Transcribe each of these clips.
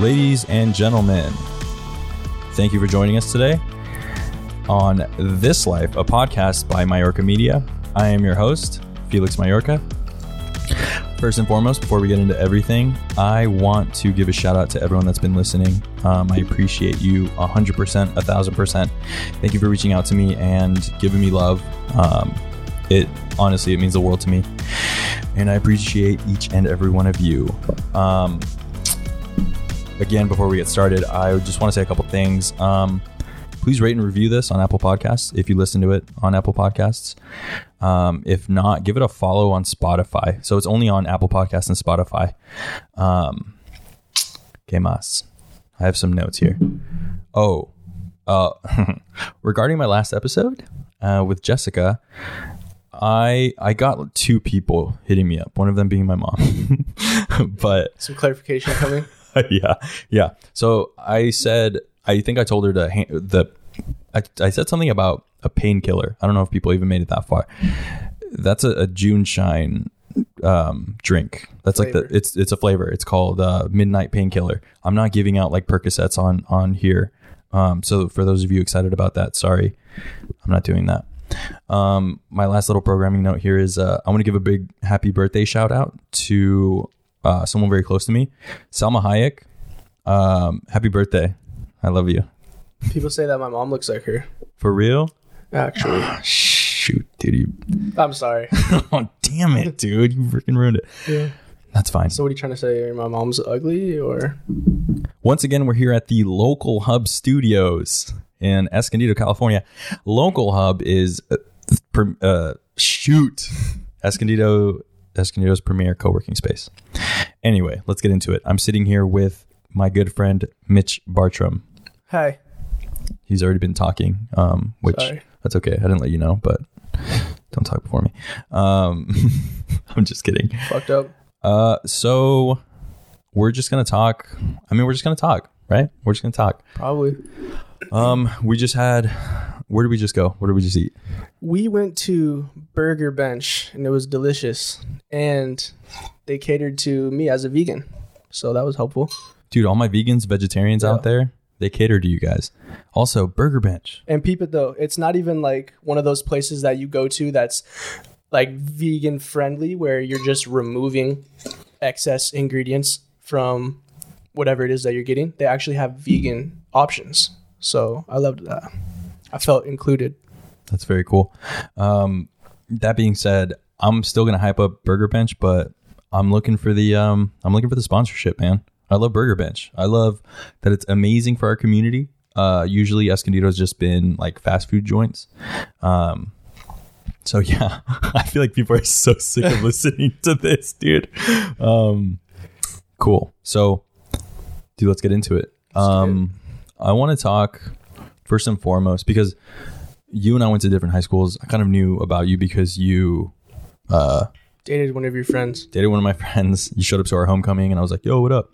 Ladies and gentlemen, thank you for joining us today on This Life, a podcast by Majorca Media. I am your host, Felix Majorca. First and foremost, before we get into everything, I want to give a shout out to everyone that's been listening. Um, I appreciate you 100%, 1000%. Thank you for reaching out to me and giving me love. Um, it honestly, it means the world to me. And I appreciate each and every one of you. Um, again, before we get started, I just want to say a couple things. Um, please rate and review this on Apple Podcasts if you listen to it on Apple Podcasts. Um, if not, give it a follow on Spotify. So it's only on Apple Podcasts and Spotify. Um, más? I have some notes here. Oh, uh, regarding my last episode uh, with Jessica, I I got two people hitting me up. One of them being my mom, but Some clarification coming. yeah, yeah. So I said, I think I told her to ha- the. I, I said something about a painkiller. I don't know if people even made it that far. That's a, a JuneShine um, drink. That's like the it's it's a flavor. It's called uh, Midnight Painkiller. I'm not giving out like Percocets on on here. Um, so for those of you excited about that, sorry, I'm not doing that. Um, my last little programming note here is uh, I want to give a big happy birthday shout out to uh, someone very close to me, Salma Hayek. Um, happy birthday! I love you People say that my mom looks like her. for real. Actually, Shoot, dude! You, I'm sorry. oh, damn it, dude! You freaking ruined it. Yeah. That's fine. So what are you trying to say? My mom's ugly, or Once again, we're here at the Local Hub Studios in Escondido, California. Local Hub is uh, per- uh, shoot Escondido Escondido's premier co-working space. Anyway, let's get into it. I'm sitting here with my good friend Mitch Bartram. hi? He's already been talking, um, which Sorry. that's okay. I didn't let you know, but don't talk before me. Um, I'm just kidding. Fucked up. Uh, so we're just gonna talk. I mean, we're just gonna talk, right? We're just gonna talk. Probably. Um, we just had. Where did we just go? What did we just eat? We went to Burger Bench, and it was delicious, and they catered to me as a vegan, so that was helpful. Dude, all my vegans, vegetarians out there, they cater to you guys. Also, Burger Bench. And peep it though, it's not even like one of those places that you go to that's like vegan friendly, where you're just removing excess ingredients from whatever it is that you're getting. They actually have vegan options. So I loved that. I felt included. That's very cool. Um, that being said, I'm still gonna hype up Burger Bench, but I'm looking for the um, I'm looking for the sponsorship, man. I love Burger Bench. I love that it's amazing for our community. Uh, usually Escondido has just been like fast food joints. Um, so yeah, I feel like people are so sick of listening to this, dude. Um, cool. So, dude, let's get into it. Um, I want to talk first and foremost because you and I went to different high schools. I kind of knew about you because you uh, Dated one of your friends. dated one of my friends. You showed up to our homecoming, and I was like, "Yo, what up?"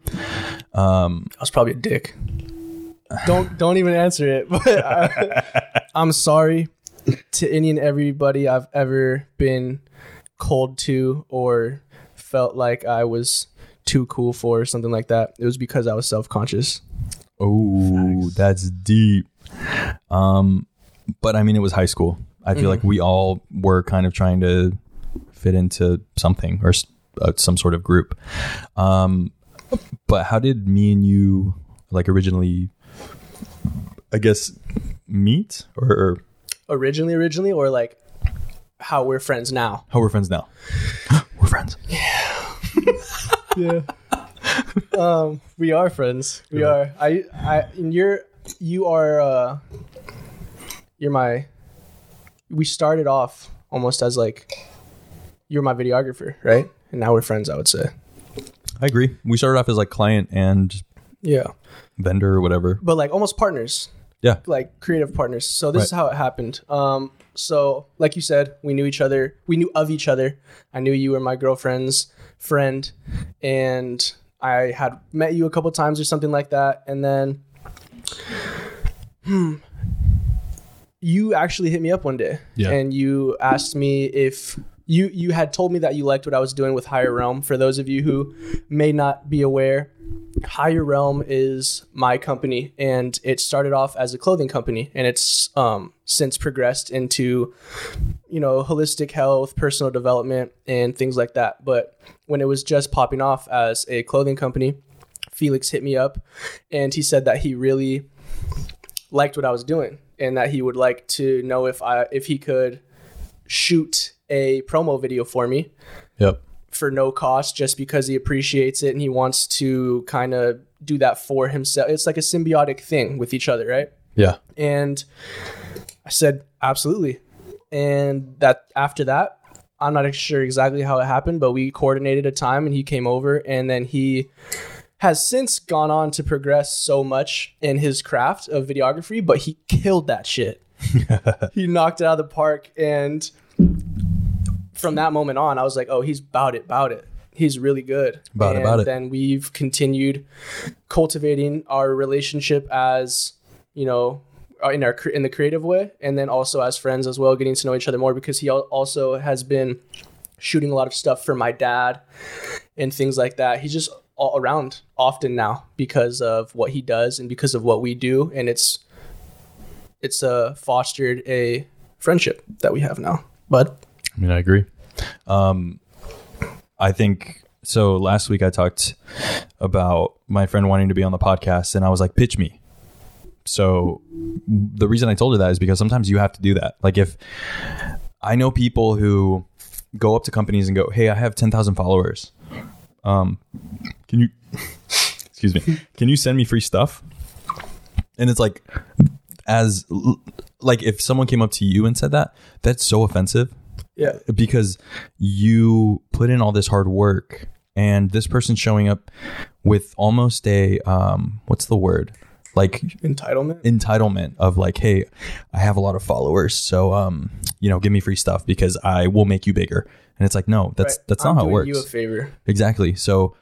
Um, I was probably a dick. Don't don't even answer it. But I, I'm sorry to any and everybody I've ever been cold to or felt like I was too cool for or something like that. It was because I was self conscious. oh, that's deep. Um, but I mean, it was high school. I feel like we all were kind of trying to fit into something or uh, some sort of group. Um, but how did me and you like originally? I guess meet or, or Originally, originally, or like how we're friends now. how we're friends now. we're friends. Yeah. um, we are friends. We are. I I and you're you are uh you're my we started off almost as like you're my videographer, right? And now we're friends, I would say. I agree. We started off as like client and Yeah. vendor or whatever. But like almost partners. Yeah. Like creative partners. So this is how it happened. Um so like you said, we knew each other. We knew of each other. I knew you were my girlfriend's friend and I had met you a couple times or something like that and then hmm you actually hit me up one day Yeah. and you asked me if you you had told me that you liked what I was doing with Higher Realm. For those of you who may not be aware, Higher Realm is my company, and it started off as a clothing company, and it's um, since progressed into, you know, holistic health, personal development, and things like that. But when it was just popping off as a clothing company, Felix hit me up, and he said that he really liked what I was doing, and that he would like to know if I if he could shoot a promo video for me Yep. for no cost just because he appreciates it and he wants to kind of do that for himself. It's like a symbiotic thing with each other, right? Yeah. And I said, absolutely. And that after that, I'm not sure exactly how it happened, but we coordinated a time and he came over and then he has since gone on to progress so much in his craft of videography, but he killed that shit. he knocked it out of the park and from that moment on, I was like, oh, he's about it, about it. He's really good. About it, about it. Then we've continued cultivating our relationship as, you know, uh, in our in the creative way, and then also as friends as well, getting to know each other more because he also has been shooting a lot of stuff for my dad and things like that. He's just around often now because of what he does and because of what we do, and it's it's uh, fostered a friendship that we have now. But I mean, I agree. Um, I think so. Last week I talked about my friend wanting to be on the podcast, and I was like, pitch me. So the reason I told her that is because sometimes you have to do that. Like if I know people who go up to companies and go, "Hey, I have ten thousand followers. Um, can you, excuse me, can you send me free stuff?" And it's like, as like if someone came up to you and said that, that's so offensive yeah, because you put in all this hard work and this person's showing up with almost a um what's the word like entitlement. entitlement of like hey i have a lot of followers so um you know give me free stuff because i will make you bigger and it's like no that's Right. that's I'm not how it works You a favor. Exactly. So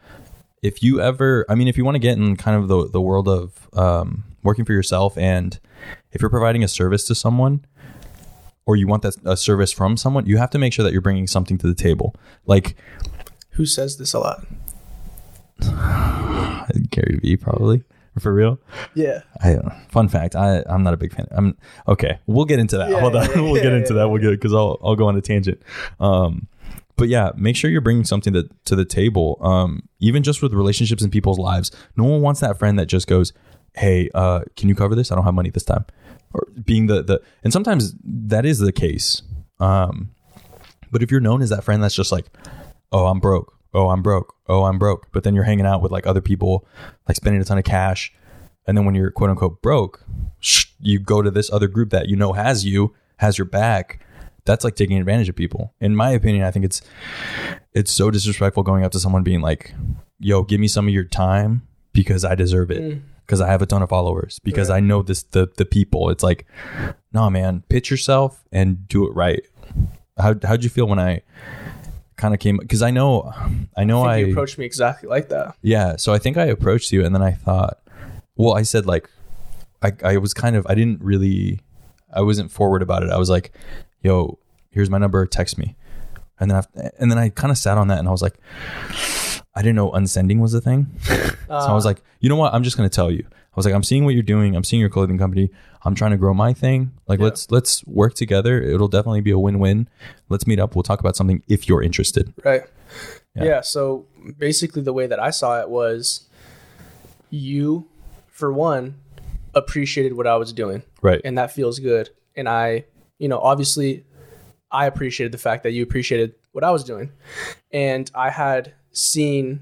if you ever, I mean, if you want to get in kind of the, the world of um, working for yourself and if you're providing a service to someone or you want that a service from someone, you have to make sure that you're bringing something to the table. Like Who says this a lot? Gary Vee, probably for real. Yeah. I. Fun fact: I I'm not a big fan. I'm okay. We'll get into that. Yeah, Hold on, yeah, we'll yeah, get into that. We'll get because I'll I'll go on a tangent. Um, but yeah, make sure you're bringing something to to the table. Um, even just with relationships in people's lives, no one wants that friend that just goes, "Hey, uh, can you cover this? I don't have money this time." Or being the the and sometimes that is the case. Um, but if you're known as that friend that's just like, "Oh, I'm broke. Oh, I'm broke. Oh, I'm broke," but then you're hanging out with like other people, like spending a ton of cash and then when you're quote unquote broke, you go to this other group that you know has you, has your back. That's like taking advantage of people. In my opinion, I think it's it's so disrespectful going up to someone being like, "Yo, give me some of your time because I deserve it." Mm. Because I have a ton of followers. Because I know this the the people. It's like, no, man, pitch yourself and do it right. How how'd you feel when I kind of came? Because I know, I know I I, you approached me exactly like that. yeah, so I think I approached you and then I thought, well, I said like, I, I was kind of, I didn't really, I wasn't forward about it. I was like, yo, here's my number, text me. And then, I, and then I kind of sat on that and I was like, I didn't know unsending was a thing. so I was like, you know what? I'm just going to tell you. I was like, I'm seeing what you're doing. I'm seeing your clothing company. I'm trying to grow my thing. Like, Yeah. let's, let's work together. It'll definitely be a win-win. Let's meet up. We'll talk about something if you're interested. Right. Yeah. Yeah. So basically, the way that I saw it was you, for one, appreciated what I was doing, Right. and that feels good. And I, you know, obviously, I appreciated the fact that you appreciated what I was doing. And I had seen,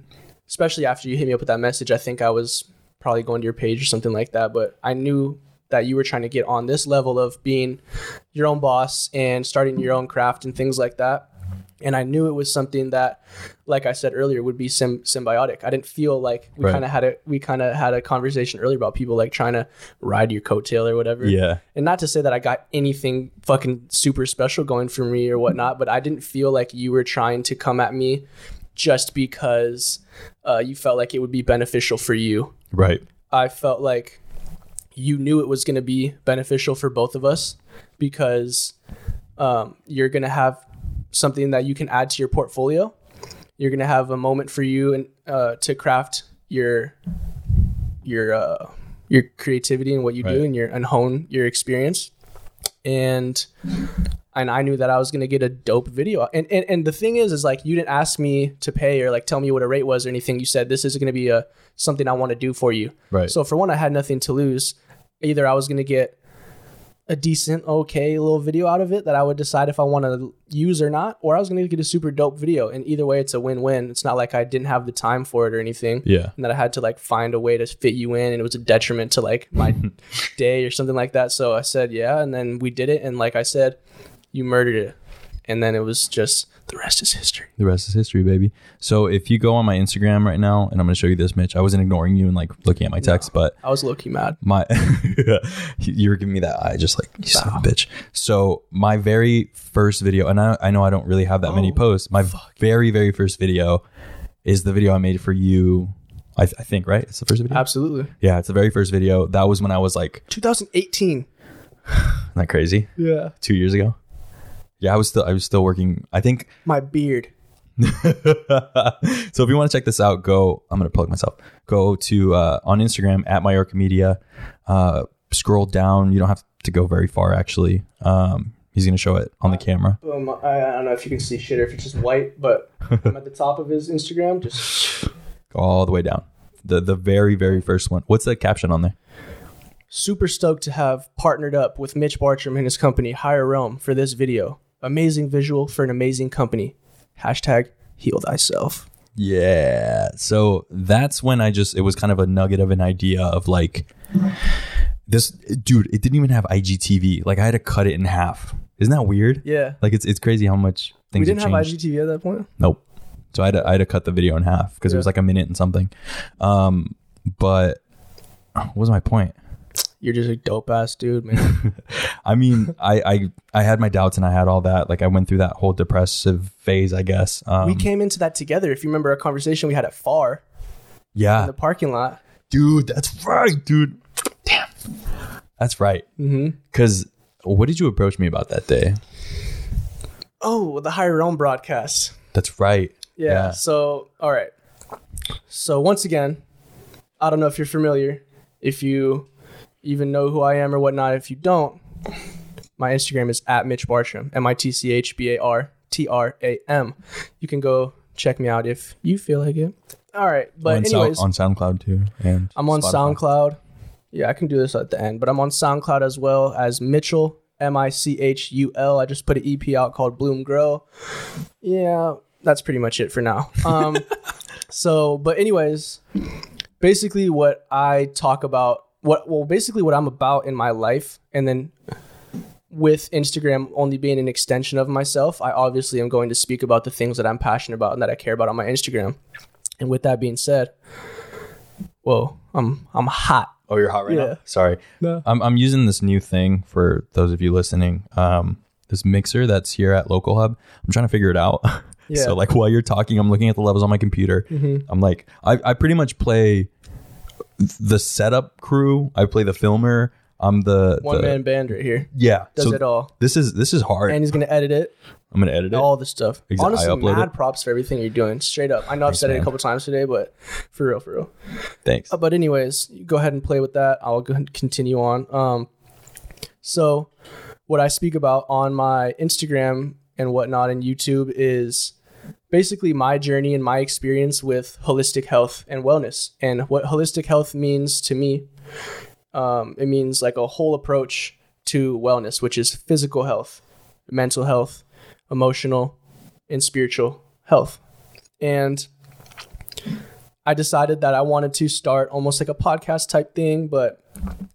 especially after you hit me up with that message, I think I was probably going to your page or something like that, but I knew that you were trying to get on this level of being your own boss and starting your own craft and things like that. And I knew it was something that, like I said earlier, would be sym- symbiotic. I didn't feel like we Right. kind of had a we kind of had a conversation earlier about people like trying to ride your coattail or whatever. Yeah. And not to say that I got anything fucking super special going for me or whatnot, but I didn't feel like you were trying to come at me just because uh, you felt like it would be beneficial for you. Right. I felt like you knew it was going to be beneficial for both of us because um, you're going to have something that you can add to your portfolio. You're gonna have a moment for you and uh, to craft your your uh, your creativity and what you Right. do and your and hone your experience. And and I knew that I was gonna get a dope video. And, and and the thing is, is like you didn't ask me to pay or like tell me what a rate was or anything. You said this is gonna be a something I want to do for you. Right. So for one, I had nothing to lose. Either I was gonna get a decent, okay little video out of it that I would decide if I want to use or not, or I was gonna get a super dope video. And either way, it's a win-win. It's not like I didn't have the time for it or anything yeah. and that I had to like find a way to fit you in and it was a detriment to like my day or something like that. So I said, yeah. And then we did it. And like I said, you murdered it. And then it was just the rest is history. The rest is history, baby. So if you go on my Instagram right now, and I'm going to show you this, Mitch. I wasn't ignoring you and like looking at my text, but I was low key mad. my you were giving me that eye, just like you son of a bitch. So my very first video, and I, I know I don't really have that many Oh, posts. My very very first video is the video I made for you. I, th- I think right. It's the first video. Absolutely. Yeah, it's the very first video. That was when I was like, 2018. isn't that crazy? Yeah. Two years ago. Yeah, I was still I was still working. I think My beard. so if you want to check this out, go. I'm gonna plug myself. Go to uh, on Instagram at Mallorca Media. Uh, scroll down. You don't have to go very far. Actually, um, he's gonna show it on the camera. Boom. I, I don't know if you can see shit or if it's just white, but I'm at the top of his Instagram. Just Go all the way down. The the very very first one. What's the caption on there? super stoked to have partnered up with Mitch Bartram and his company Higher Realm for this video. Amazing visual for an amazing company. Hashtag heal thyself. Yeah. So that's when I just it was kind of a nugget of an idea of like this dude. It didn't even have IGTV. Like I had to cut it in half. Isn't that weird? Yeah. Like it's it's crazy how much things we didn't have have. IGTV at that point. Nope. So I had to, I had to cut the video in half because it was like a minute and something. Um, but what was my point? You're just a dope ass dude, man. I mean, I, I I had my doubts and I had all that. Like I went through that whole depressive phase, I guess. Um, we came into that together. If you remember our conversation we had at FAR in yeah, the parking lot. dude, that's right, dude. Damn, that's right. Mm-hmm. Because what did you approach me about that day? Oh, the Higher Realm broadcast. That's right. Yeah. Yeah. So, all right. So, once again, I don't know if you're familiar, if you even know who I am or whatnot. If you don't, my Instagram is at Mitch Bartram, M I T C H B A R T R A M. You can go check me out if you feel like it. All right. But, on, anyways, on SoundCloud too, and I'm on Spotify. SoundCloud. Yeah, I can do this at the end, but I'm on SoundCloud as well as Mitchell, M I C H U L. I just put an EP out called Bloom Grow. Yeah, that's pretty much it for now. Um, so, but anyways, basically what I talk about, what well, basically what I'm about in my life, and then with Instagram only being an extension of myself, I obviously am going to speak about the things that I'm passionate about and that I care about on my Instagram. And with that being said, whoa, I'm I'm hot. Oh, you're hot right Yeah. now. Sorry. No. I'm I'm using this new thing for those of you listening. Um, this mixer that's here at Local Hub. I'm trying to figure it out. Yeah. so like while you're talking, I'm looking at the levels on my computer. I'm like, I, I pretty much play the setup crew. I play the filmer. I'm the One the- man band right here. Yeah. Does so it all. This is this is hard. And he's gonna edit it, I'm gonna edit it. all the stuff. Honestly, mad it. props for everything you're doing. Straight up. I know I've said it a couple times today, but for real, for real. Thanks. Uh, but anyways, go ahead and play with that. I'll go ahead and continue on. Um, so what I speak about on my Instagram and whatnot and YouTube is basically my journey and my experience with holistic health and wellness. And what holistic health means to me, um, it means like a whole approach to wellness, which is physical health, mental health, emotional, and spiritual health. And I decided that I wanted to start almost like a podcast type thing, but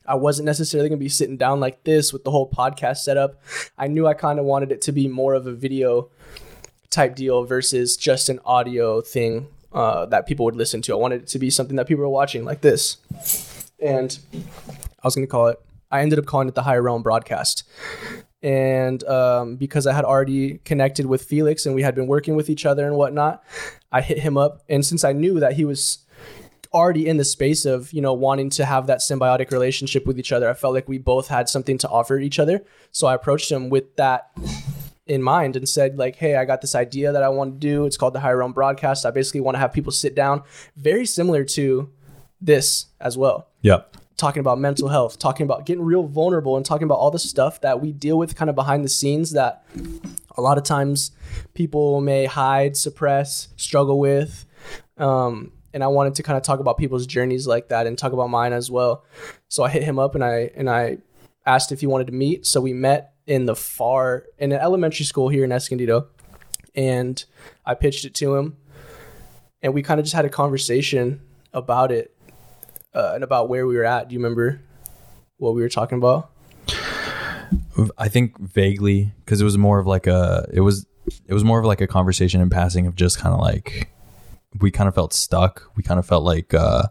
I wasn't necessarily going to be sitting down like this with the whole podcast setup. I knew I kind of wanted it to be more of a video type deal versus just an audio thing uh, that people would listen to. I wanted it to be something that people were watching like this. And I was going to call it, I ended up calling it the Higher Realm Broadcast. And um, because I had already connected with Felix and we had been working with each other and whatnot, I hit him up. And since I knew that he was already in the space of you know wanting to have that symbiotic relationship with each other i felt like we both had something to offer each other so i approached him with that in mind and said like, "Hey, I got this idea that I want to do. It's called the Higher Realm Broadcast. I basically want to have people sit down, very similar to this as well." Yeah, talking about mental health, talking about getting real vulnerable and talking about all the stuff that we deal with kind of behind the scenes that a lot of times people may hide, suppress, struggle with. Um, and I wanted to kind of talk about people's journeys like that and talk about mine as well. So I hit him up and I and I asked if he wanted to meet. So we met in the far in an elementary school here in Escondido, and I pitched it to him, and we kind of just had a conversation about it uh, and about where we were at. Do you remember what we were talking about? I think vaguely because it was more of like a it was it was more of like a conversation in passing of just kind of like we kind of felt stuck. We kind of felt like uh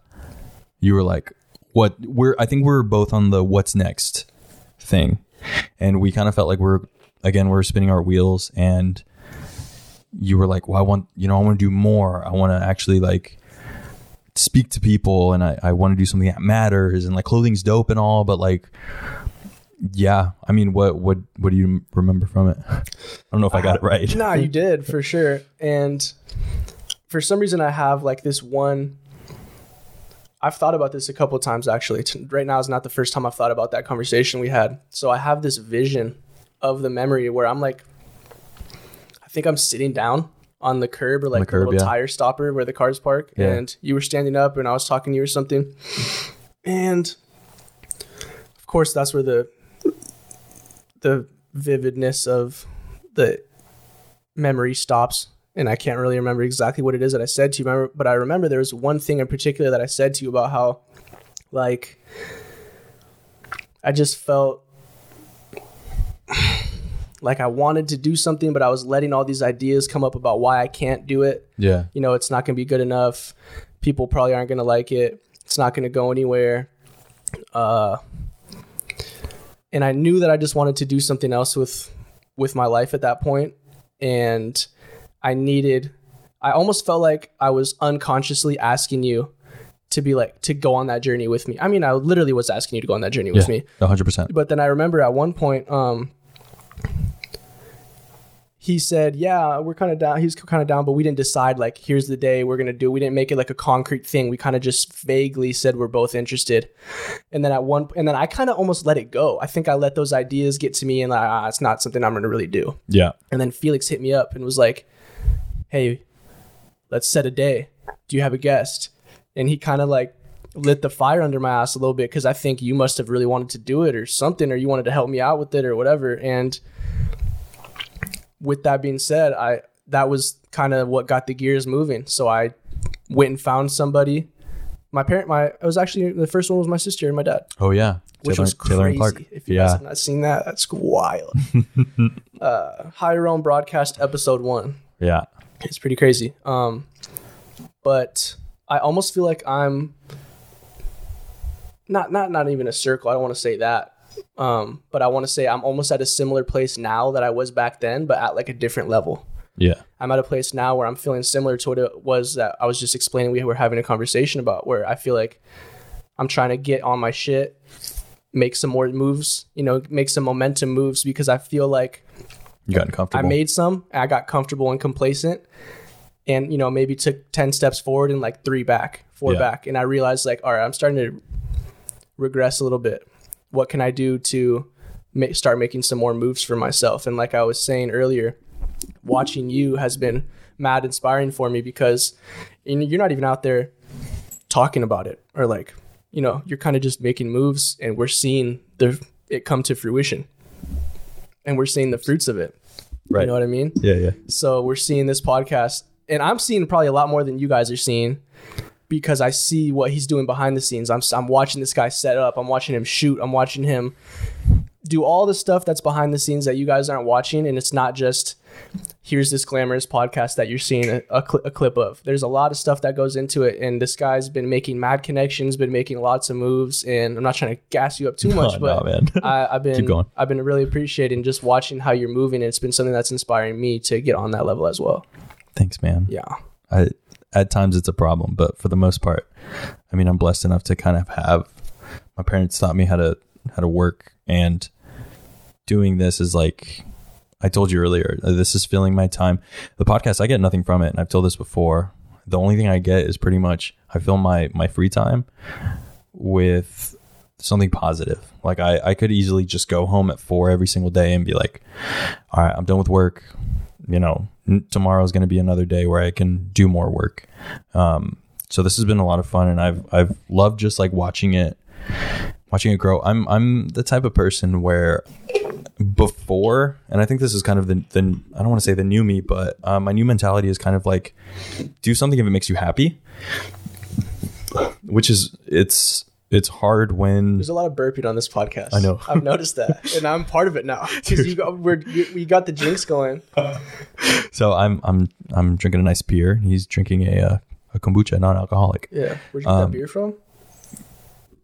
you were like what we're I think we are both on the what's next thing. And we kind of felt like we're again we're spinning our wheels and you were like, "Well, I want, you know, I want to do more. I want to actually like speak to people and I, I want to do something that matters and like clothing's dope and all, but like yeah, I mean, what what what do you remember from it? I don't know if I got it right. nah, you did for sure. And for some reason, I have like this one. I've thought about this a couple of times actually. Right now is not the first time I've thought about that conversation we had. So I have this vision of the memory where I'm like, I think I'm sitting down on the curb or like the, curb, little yeah. tire stopper where the cars park, Yeah. and you were standing up and I was talking to you or something. And of course, that's where the the vividness of the memory stops and I can't really remember exactly what it is that I said to you but I remember there was one thing in particular that I said to you about how like I just felt like I wanted to do something but I was letting all these ideas come up about why I can't do it Yeah. you know, it's not going to be good enough. People probably aren't going to like it. It's not going to go anywhere. Uh, and I knew that I just wanted to do something else with with my life at that point, and I needed. I almost felt like I was unconsciously asking you to be like to go on that journey with me. I mean, I literally was asking you to go on that journey with me. Hundred percent. But then I remember at one point, um, he said, "Yeah, we're kind of down." He's kind of down, but we didn't decide like, "Here's the day we're gonna do." We didn't make it like a concrete thing. We kind of just vaguely said we're both interested. And then at one, and then I kind of almost let it go. I think I let those ideas get to me, and like, ah, it's not something I'm gonna really do. Yeah. And then Felix hit me up and was like, "Hey, let's set a day. Do you have a guest?" And he kind of like lit the fire under my ass a little bit because I think you must have really wanted to do it or something, or you wanted to help me out with it or whatever. And with that being said, I that was kind of what got the gears moving. So I went and found somebody. My parent, my I was actually the first one was my sister and my dad Oh yeah. which Taylor, was Taylor crazy. and Clark. If you guys Yeah. have not seen that, that's wild. uh, High Realm Broadcast Episode One. Yeah. It's pretty crazy. Um, but I almost feel like I'm not not not even a circle. I don't want to say that. Um, but I want to say I'm almost at a similar place now that I was back then, but at like a different level. Yeah. I'm at a place now where I'm feeling similar to what it was that I was just explaining. We were having a conversation about where I feel like I'm trying to get on my shit, make some more moves, you know, make some momentum moves because I feel like You gotten I made some, I got comfortable and complacent, and you know maybe took ten steps forward and like three back, four Yeah. back, and I realized like, all right, I'm starting to regress a little bit. What can I do to ma- start making some more moves for myself? And like I was saying earlier, watching you has been mad inspiring for me because you you're not even out there talking about it or like you know you're kind of just making moves and we're seeing the it come to fruition and we're seeing the fruits of it Right. you know what i mean yeah. Yeah. so we're seeing this podcast, and I'm seeing probably a lot more than you guys are seeing because I see what he's doing behind the scenes. I'm I'm watching this guy set up. I'm watching him shoot. I'm watching him do all the stuff that's behind the scenes that you guys aren't watching, and it's not just here's this glamorous podcast that you're seeing a, a, cl- a clip of. There's a lot of stuff that goes into it, and this guy's been making mad connections, been making lots of moves, and I'm not trying to gas you up too much, Oh, but no, man. I, I've been. I've been really appreciating just watching how you're moving. And it's been something that's inspiring me to get on that level as well. Thanks, man. Yeah, I, at times it's a problem, but for the most part, I mean, I'm blessed enough to kind of have my parents taught me how to how to work, and doing this is like I told you earlier, uh, this is filling my time. The podcast, I get nothing from it, and I've told this before. The only thing I get is pretty much I fill my my free time with something positive. Like I, I could easily just go home at four every single day and be like, all right, I'm done with work. You know, n- is going to be another day where I can do more work. Um, so this has been a lot of fun, and I've I've loved just like watching it, watching it grow. I'm I'm the type of person where before, and I think this is kind of the, the I don't want to say the new me, but uh, my new mentality is kind of like do something if it makes you happy, which is it's it's hard when There's a lot of burping on this podcast. I know. I've noticed that, and I'm part of it now because you got we're, we got the jinx going. so I'm I'm I'm drinking a nice beer. He's drinking a uh, a kombucha, non-alcoholic. Yeah, where'd you get Um, that beer from?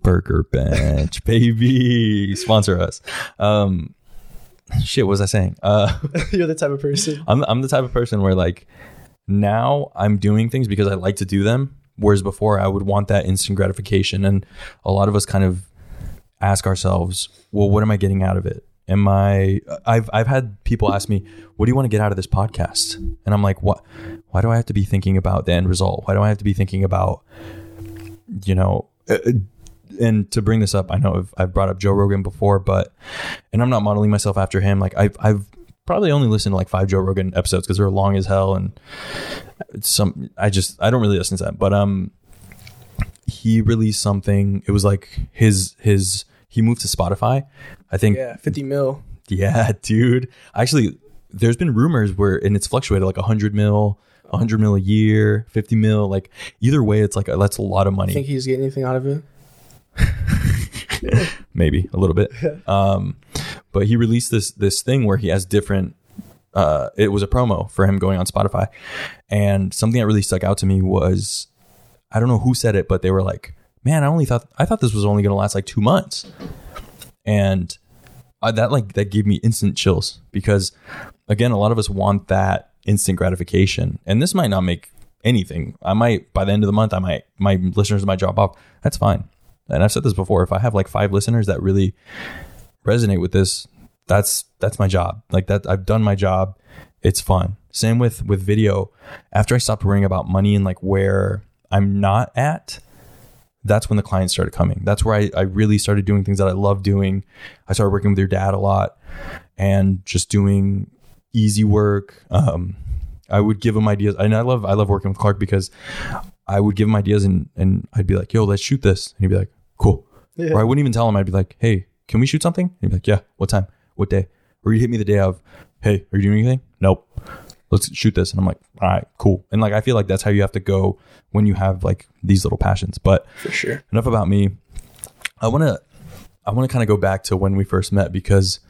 Burger Bench, baby, sponsor us. Um, shit, what was I saying? Uh, You're the type of person. I'm I'm the type of person where like now I'm doing things because I like to do them, whereas before I would want that instant gratification. And a lot of us kind of ask ourselves, well, what am I getting out of it? Am I? I've I've had people ask me, what do you want to get out of this podcast? And I'm like, what? Why do I have to be thinking about the end result? Why do I have to be thinking about, you know? Uh, and to bring this up, I know I've, I've brought up Joe Rogan before, but and I'm not modeling myself after him. Like I've I've probably only listened to like five Joe Rogan episodes because they're long as hell, and it's some I just I don't really listen to them. But um, he released something. It was like his his he moved to Spotify. I think Yeah, 50 mil. yeah, dude. Actually, there's been rumors where, and it's fluctuated like 100 mil, 100 mil a year, 50 mil. Like either way, it's like that's a lot of money. I Think he's getting anything out of it? maybe a little bit. Um, but he released this this thing where he has different. Uh, it was a promo for him going on Spotify, and something that really stuck out to me was, I don't know who said it, but they were like, "Man, I only thought I thought this was only going to last like two months," and uh, that like that gave me instant chills because, again, a lot of us want that instant gratification, and this might not make anything. I might by the end of the month, I might my listeners might drop off. That's fine and I've said this before, if I have like five listeners that really resonate with this, that's that's my job. Like that I've done my job. It's fun. Same with with video. After I stopped worrying about money and like where I'm not at, that's when the clients started coming. That's where I, I really started doing things that I love doing. I started working with your dad a lot and just doing easy work. Um, I would give him ideas. And I love I love working with Clark because I would give him ideas and and I'd be like, "Yo, let's shoot this," and he'd be like, "Cool." Yeah. Or I wouldn't even tell him. I'd be like, "Hey, can we shoot something?" And he'd be like, "Yeah." What time? What day? Or he'd hit me the day of, "Hey, are you doing anything?" Nope. Let's shoot this. And I'm like, "All right, cool." And like I feel like that's how you have to go when you have like these little passions. But For sure. enough about me. I want to I want to kind of go back to when we first met because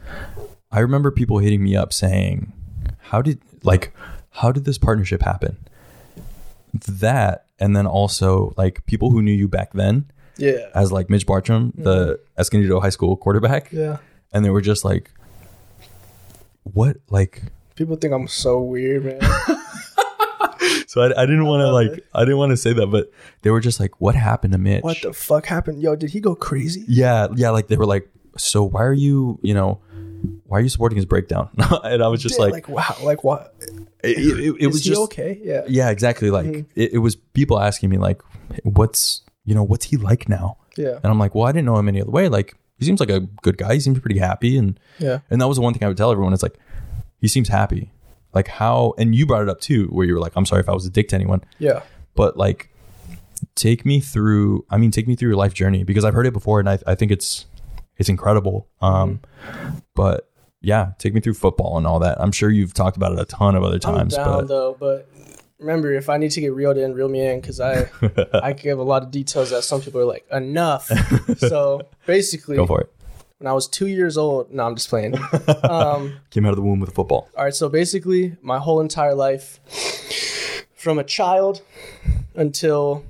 I remember people hitting me up saying, "How did like how did this partnership happen?" That and then also like people who knew you back then Yeah. as like Mitch Bartram, the Escondido High School quarterback, Yeah. and they were just like, "What?" Like, People think I'm so weird, man. so I, I didn't want to like I didn't want to say that, but they were just like, "What happened to Mitch?" what the fuck happened? Yo, did he go crazy? Yeah, yeah, like they were like, so why are you, you know, why are you supporting his breakdown? and I was just like, like wow, like what? it, it, it Is was he just, okay? Yeah. yeah, exactly. Like Mhm. it, it was people asking me like, what's, you know, what's he like now? Yeah. And I'm like, well, I didn't know him any other way. Like he seems like a good guy. He seems pretty happy, and Yeah. and that was the one thing I would tell everyone. It's like, he seems happy. Like how, and you brought it up too, where you were like, I'm sorry if I was a dick to anyone, Yeah. but like take me through i mean take me through your life journey because i've heard it before and i, I think it's it's incredible um but yeah take me through football and all that i'm sure you've talked about it a ton of other times I'm down but though, but remember, if I need to get reeled in, reel me in, because I I give a lot of details that some people are like enough. so basically, go for it when I was two years old, no, I'm just playing. Um, came out of the womb with a football all right, so basically, my whole entire life, from a child until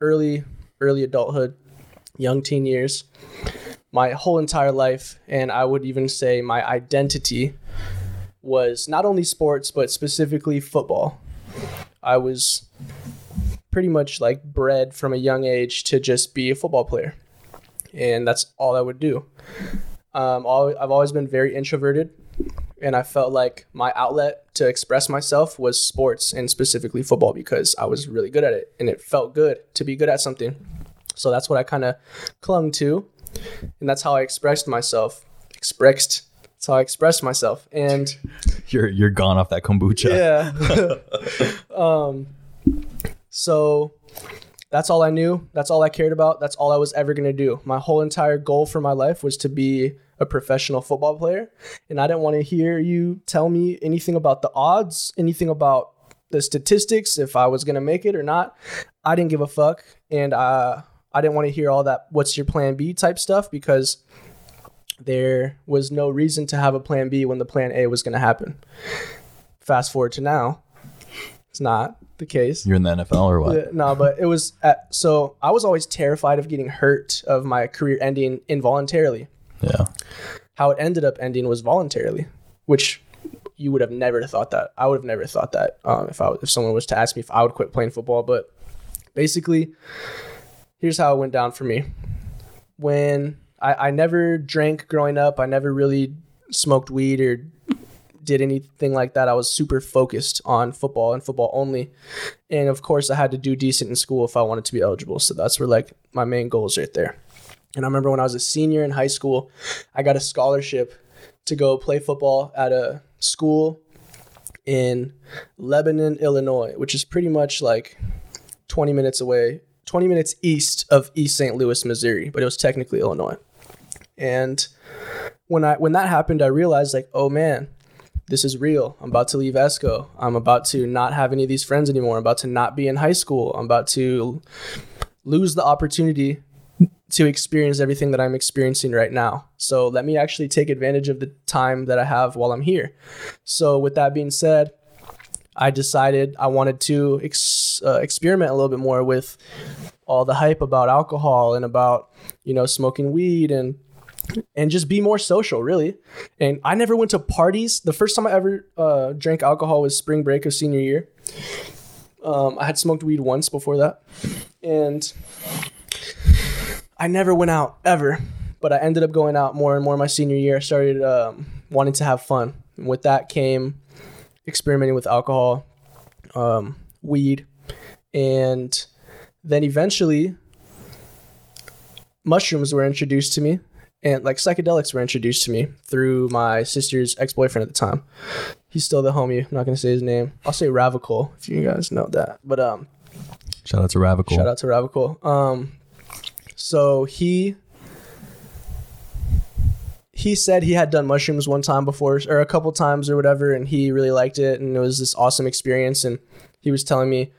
early early adulthood, young teen years, my whole entire life, and I would even say my identity was not only sports but specifically football. I was pretty much like bred from a young age to just be a football player, and that's all I would do. Um, I've always been very introverted, and I felt like my outlet to express myself was sports and specifically football because I was really good at it and it felt good to be good at something. So that's what I kind of clung to, and that's how I expressed myself. Expressed. That's how I expressed myself, and You're you're gone off that kombucha. yeah. um, so that's all I knew. That's all I cared about. That's all I was ever going to do. My whole entire goal for my life was to be a professional football player. And I didn't want to hear you tell me anything about the odds, anything about the statistics, if I was going to make it or not. I didn't give a fuck. And uh, I didn't want to hear all that, what's your plan B type stuff because there was no reason to have a plan B when the plan A was going to happen. Fast forward to now, it's not the case. You're in the NFL or what? No, but it was at, so I was always terrified of getting hurt, of my career ending involuntarily. Yeah. How it ended up ending was voluntarily, which you would have never thought that. I would have never thought that um, if I if someone was to ask me if I would quit playing football. But basically, here's how it went down for me. When I, I never drank growing up, I never really smoked weed or did anything like that. I was super focused on football and football only. And of course, I had to do decent in school if I wanted to be eligible. So that's where like my main goals right there. And I remember when I was a senior in high school, I got a scholarship to go play football at a school in Lebanon, Illinois, which is pretty much like 20 minutes away, 20 minutes east of East St. Louis, Missouri, but it was technically Illinois. And when I when that happened, I realized like, oh man, this is real. I'm about to leave ESCO. I'm about to not have any of these friends anymore. I'm about to not be in high school. I'm about to lose the opportunity to experience everything that I'm experiencing right now. So let me actually take advantage of the time that I have while I'm here. So with that being said, I decided I wanted to ex- uh, experiment a little bit more with all the hype about alcohol and about you know smoking weed and and just be more social really. And i never went to parties. The first time i ever uh, drank alcohol was spring break of senior year. Um, i had smoked weed once before that. And i never went out ever but i ended up going out more and more my senior year. I started um, wanting to have fun. And with that came experimenting with alcohol um, weed. And then eventually mushrooms were introduced to me and like psychedelics were introduced to me through my sister's ex-boyfriend at the time. He's still the homie i'm not going to say his name. I'll say ravicol if you guys know that. But um Shout out to Ravical. shout out to ravicol um so he he said he had done mushrooms one time before or a couple times or whatever and he really liked it and it was this awesome experience and he was telling me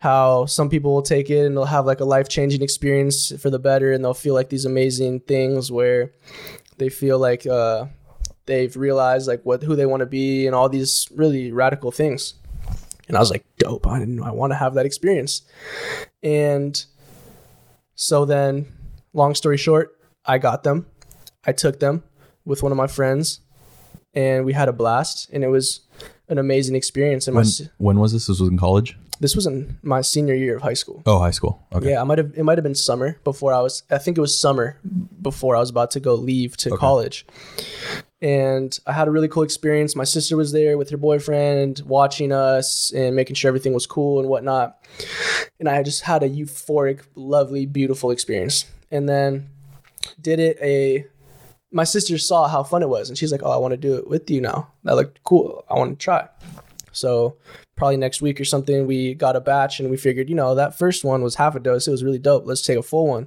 how some people will take it and they'll have like a life changing experience for the better and they'll feel like these amazing things where they feel like uh, they've realized like what who they want to be and all these really radical things. And I was like, dope, I didn't I want to have that experience. And so then, long story short, I got them. I took them with one of my friends and we had a blast and it was an amazing experience. And When, s- when was this? This was in college? This was in my senior year of high school. Oh, high school. Okay. Yeah, I might have. It might have been summer before I was. I think it was summer before I was about to go leave to college, and I had a really cool experience. My sister was there with her boyfriend, watching us and making sure everything was cool and whatnot. And I just had a euphoric, lovely, beautiful experience. And then did it a. My sister saw how fun it was, and she's like, "Oh, I want to do it with you now. That looked cool. I want to try." So probably next week or something, we got a batch and we figured, you know, that first one was half a dose. It was really dope. Let's take a full one.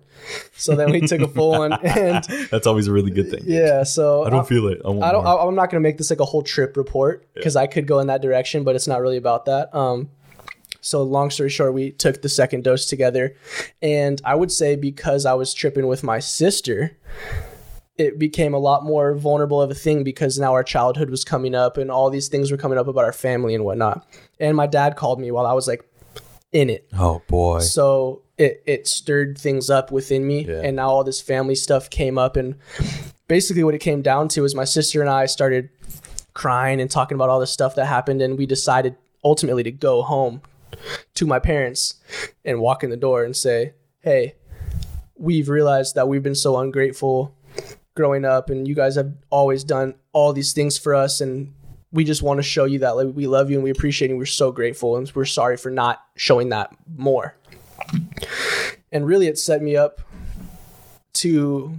So then we took a full one and That's always a really good thing. yeah. So I don't I'm- feel it. I, I don't. more. I- I'm not gonna make this like a whole trip report because I could go in that direction, but it's not really about that. Um, so long story short, we took the second dose together, and I would say because I was tripping with my sister, it became a lot more vulnerable of a thing because now our childhood was coming up and all these things were coming up about our family and whatnot. And my dad called me while I was like in it. oh boy. So it, it stirred things up within me. Yeah. And now all this family stuff came up. And basically, what it came down to is my sister and I started crying and talking about all the stuff that happened. And we decided ultimately to go home to my parents and walk in the door and say, Hey, we've realized that we've been so ungrateful growing up and you guys have always done all these things for us and we just want to show you that like we love you and we appreciate you we're so grateful and we're sorry for not showing that more. And really it set me up to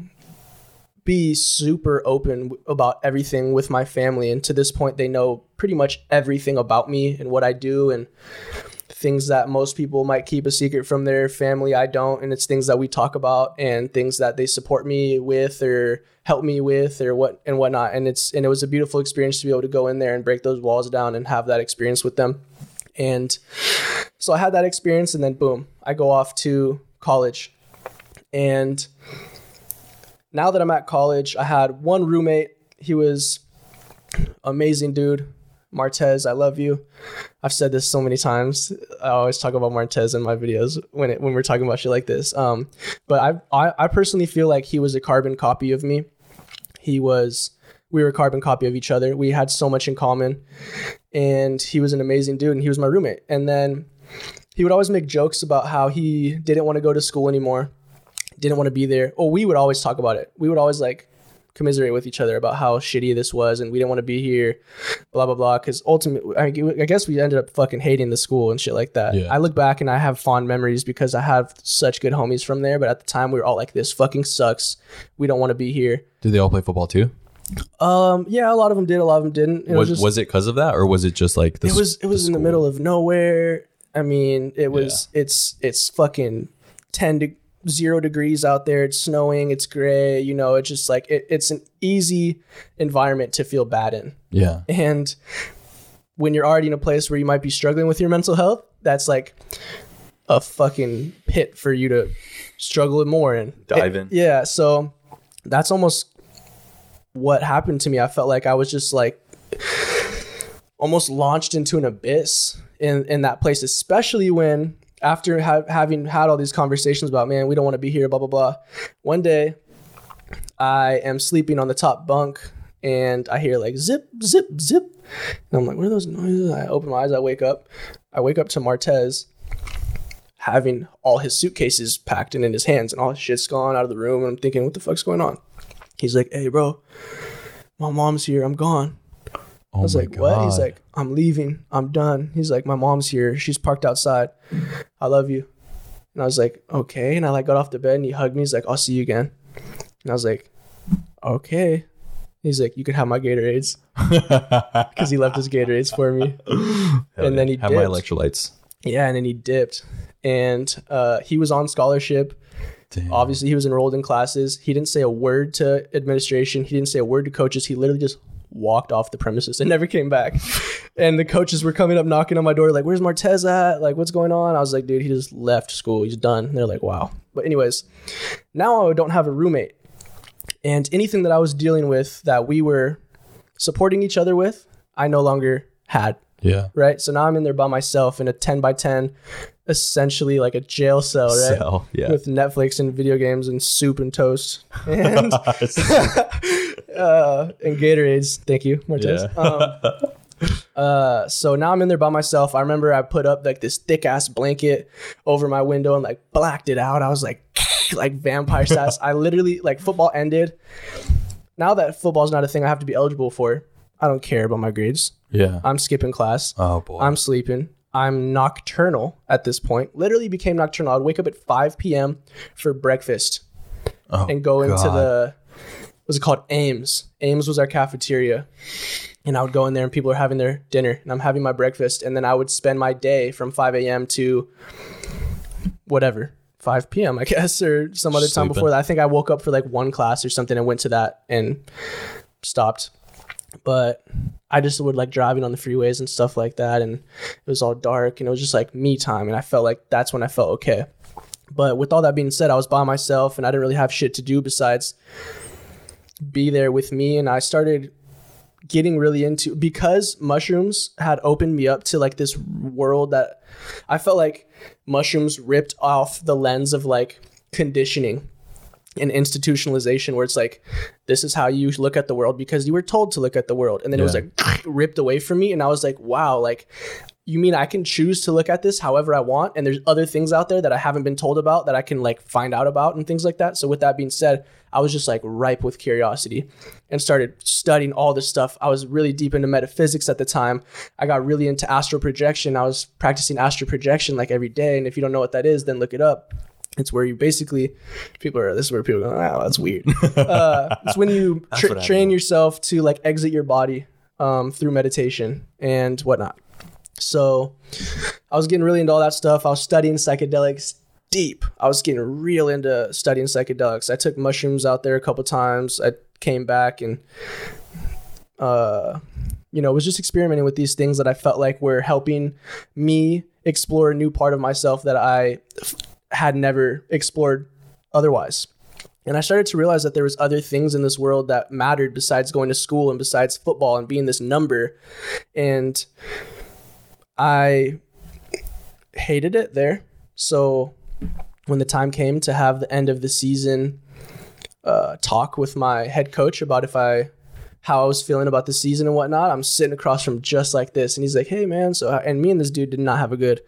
be super open about everything with my family and to this point they know pretty much everything about me and what I do and things that most people might keep a secret from their family I don't and it's things that we talk about and things that they support me with or help me with or what and whatnot and it's and it was a beautiful experience to be able to go in there and break those walls down and have that experience with them and so I had that experience and then boom I go off to college and now that I'm at college, I had one roommate. He was amazing dude. Martez, I love you. I've said this so many times. I always talk about Martez in my videos when it, when we're talking about shit like this. Um, but I, I I personally feel like he was a carbon copy of me. He was we were a carbon copy of each other. We had so much in common, and he was an amazing dude. And he was my roommate. And then he would always make jokes about how he didn't want to go to school anymore didn't want to be there. Oh, we would always talk about it. We would always like commiserate with each other about how shitty this was and we didn't want to be here, blah blah blah. Because ultimately, I, I guess we ended up fucking hating the school and shit like that. Yeah. I look back and I have fond memories because I have such good homies from there. But at the time, we were all like, "This fucking sucks. We don't want to be here." Did they all play football too? Um, yeah, a lot of them did. A lot of them didn't. It Was just- was it because of that, or was it just like the, it was it was in the middle of nowhere. I mean, it was it's it's fucking ten to zero degrees out there. It's snowing. It's gray. You know, it's just like it, it's an easy environment to feel bad in. Yeah, And when you're already in a place where you might be struggling with your mental health, that's like a fucking pit for you to struggle more in. Dive It- in. Yeah. So that's almost what happened to me. I felt like I was just like almost launched into an abyss in, in that place, especially when after ha- having had all these conversations about, man, we don't want to be here, blah, blah, blah. One day I am sleeping on the top bunk and I hear like zip, zip, zip. And I'm like, what are those noises? I open my eyes, I wake up. I wake up to Martez having all his suitcases packed and in his hands and all his shit's gone out of the room. And I'm thinking, what the fuck's going on? He's like, hey, bro, my mom's here. I'm gone. Oh I was my like, what? He's like, I'm leaving. I'm done. He's like, my mom's here. She's parked outside. I love you. And I was like, okay. And I like got off the bed and he hugged me. He's like, I'll see you again. And I was like, okay. He's like, you can have my Gatorades because he left his Gatorades for me. Hell and then he have my electrolytes. Yeah, and then he dipped. And uh, he was on scholarship. Damn. Obviously, he was enrolled in classes. He didn't say a word to administration. He didn't say a word to coaches. He literally just walked off the premises and never came back. and the coaches were coming up knocking on my door, like, "Where's Martez at? Like, what's going on?" I was like, "Dude, he just left school. He's done." And they're like, "Wow." But anyways, now I don't have a roommate, and anything that I was dealing with that we were supporting each other with, I no longer had Yeah. right? So now I'm in there by myself in a 10 by 10, essentially like a jail cell, right? Cell, yeah. With Netflix and video games and soup and toast and uh, and Gatorades. Thank you, Martez. Yeah. Um, uh, so now I'm in there by myself. I remember I put up like this thick ass blanket over my window and like blacked it out. I was like, like vampire stats. I literally like football ended. Now that football's not a thing I have to be eligible for, I don't care about my grades. yeah. I'm skipping class. oh boy. I'm sleeping. I'm nocturnal at this point. Literally became nocturnal. I'd wake up at 5 p.m. for breakfast oh, and go into the what's it called? Ames. Ames was our cafeteria. And I would go in there and people are having their dinner and I'm having my breakfast. And then I would spend my day from 5 a.m. to whatever, 5 p.m., I guess, or some other time before that. I think I woke up for like one class or something and went to that and stopped. But I just would like driving on the freeways and stuff like that. And it was all dark and it was just like me time. And I felt like that's when I felt okay. But with all that being said, I was by myself and I didn't really have shit to do besides be there with me. And I started getting really into because mushrooms had opened me up to like this world that I felt like mushrooms ripped off the lens of like conditioning and institutionalization where it's like this is how you look at the world because you were told to look at the world and then it was like ripped away from me and I was like wow like you mean I can choose to look at this however I want and there's other things out there that I haven't been told about that I can like find out about and things like that. So with that being said, I was just like ripe with curiosity and started studying all this stuff. I was really deep into metaphysics at the time. I got really into astral projection. I was practicing astral projection like every day and if you don't know what that is, then look it up. It's where you basically people are. This is where people go. Oh, that's weird. uh, it's when you tra- train yourself to like exit your body um, through meditation and whatnot. So I was getting really into all that stuff. I was studying psychedelics deep. I was getting real into studying psychedelics. I took mushrooms out there a couple times. I came back and uh you know, was just experimenting with these things that I felt like were helping me explore a new part of myself that I had never explored otherwise. And I started to realize that there was other things in this world that mattered besides going to school and besides football and being this number. And I hated it there. So when the time came to have the end of the season uh, talk with my head coach about if I how I was feeling about the season and whatnot, I'm sitting across from just like this, and he's like, "Hey, man." So and me and this dude did not have a good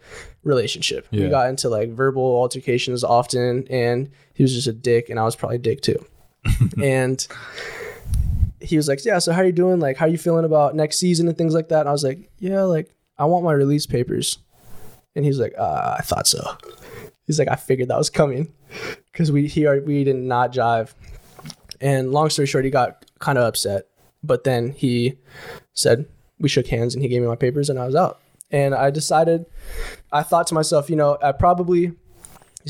relationship. Yeah. We got into like verbal altercations often, and he was just a dick, and I was probably a dick too. and he was like, "Yeah, so how are you doing? Like, how are you feeling about next season and things like that?" And I was like, "Yeah, like I want my release papers." And he's like, uh, "I thought so." He's like, "I figured that was coming," because we he already- we did not jive. And long story short, he got kind of upset, but then he said we shook hands and he gave me my papers and I was out. And I decided, I thought to myself, you know, I probably, you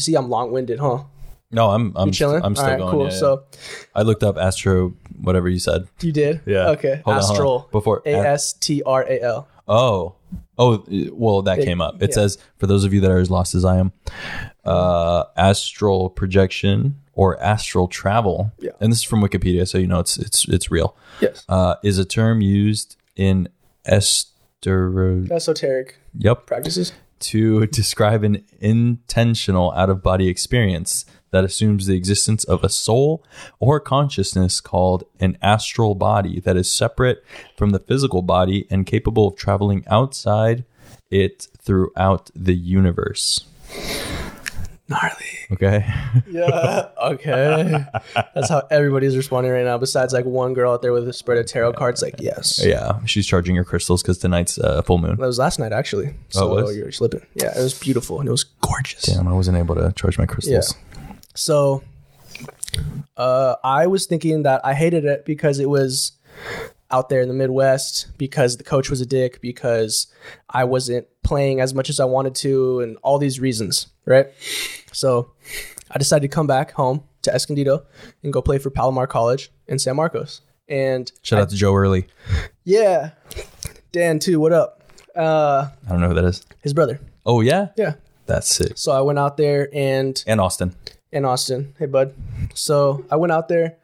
see, I'm long winded, huh? No, I'm I'm You chilling? I'm still All right, going. cool. yeah, yeah. So I looked up Astro, whatever you said. you did, Yeah. Okay, Hold hold on. astral, Before A S T R A L. Oh, oh, well, that It- came up. It yeah. says for those of you that are as lost as I am, uh, astral projection or astral travel, Yeah. and this is from Wikipedia, so you know it's it's it's real. Yes, Uh, is a term used in estero. esoteric Yep, practices. to describe an intentional out of body experience that assumes the existence of a soul or consciousness called an astral body that is separate from the physical body and capable of traveling outside it throughout the universe. Gnarly. Okay. Yeah. Okay. That's how everybody's responding right now. Besides, like one girl out there with a spread of tarot cards. Like, yes. yeah. She's charging her crystals because tonight's uh, full moon. That was last night, actually. Oh, So it was? you're slipping. Yeah, it was beautiful and it was gorgeous. Damn, I wasn't able to charge my crystals. So, uh, I was thinking that I hated it because it was out there in the Midwest, because the coach was a dick, because I wasn't playing as much as I wanted to, and all these reasons, right? So, I decided to come back home to Escondido and go play for Palomar College in San Marcos. And Shout out to Joe Early. yeah, Dan too. What up? Uh, I don't know who that is. his brother. Oh, yeah? Yeah. That's sick. So I went out there and And Austin. In Austin. Hey, bud. So I went out there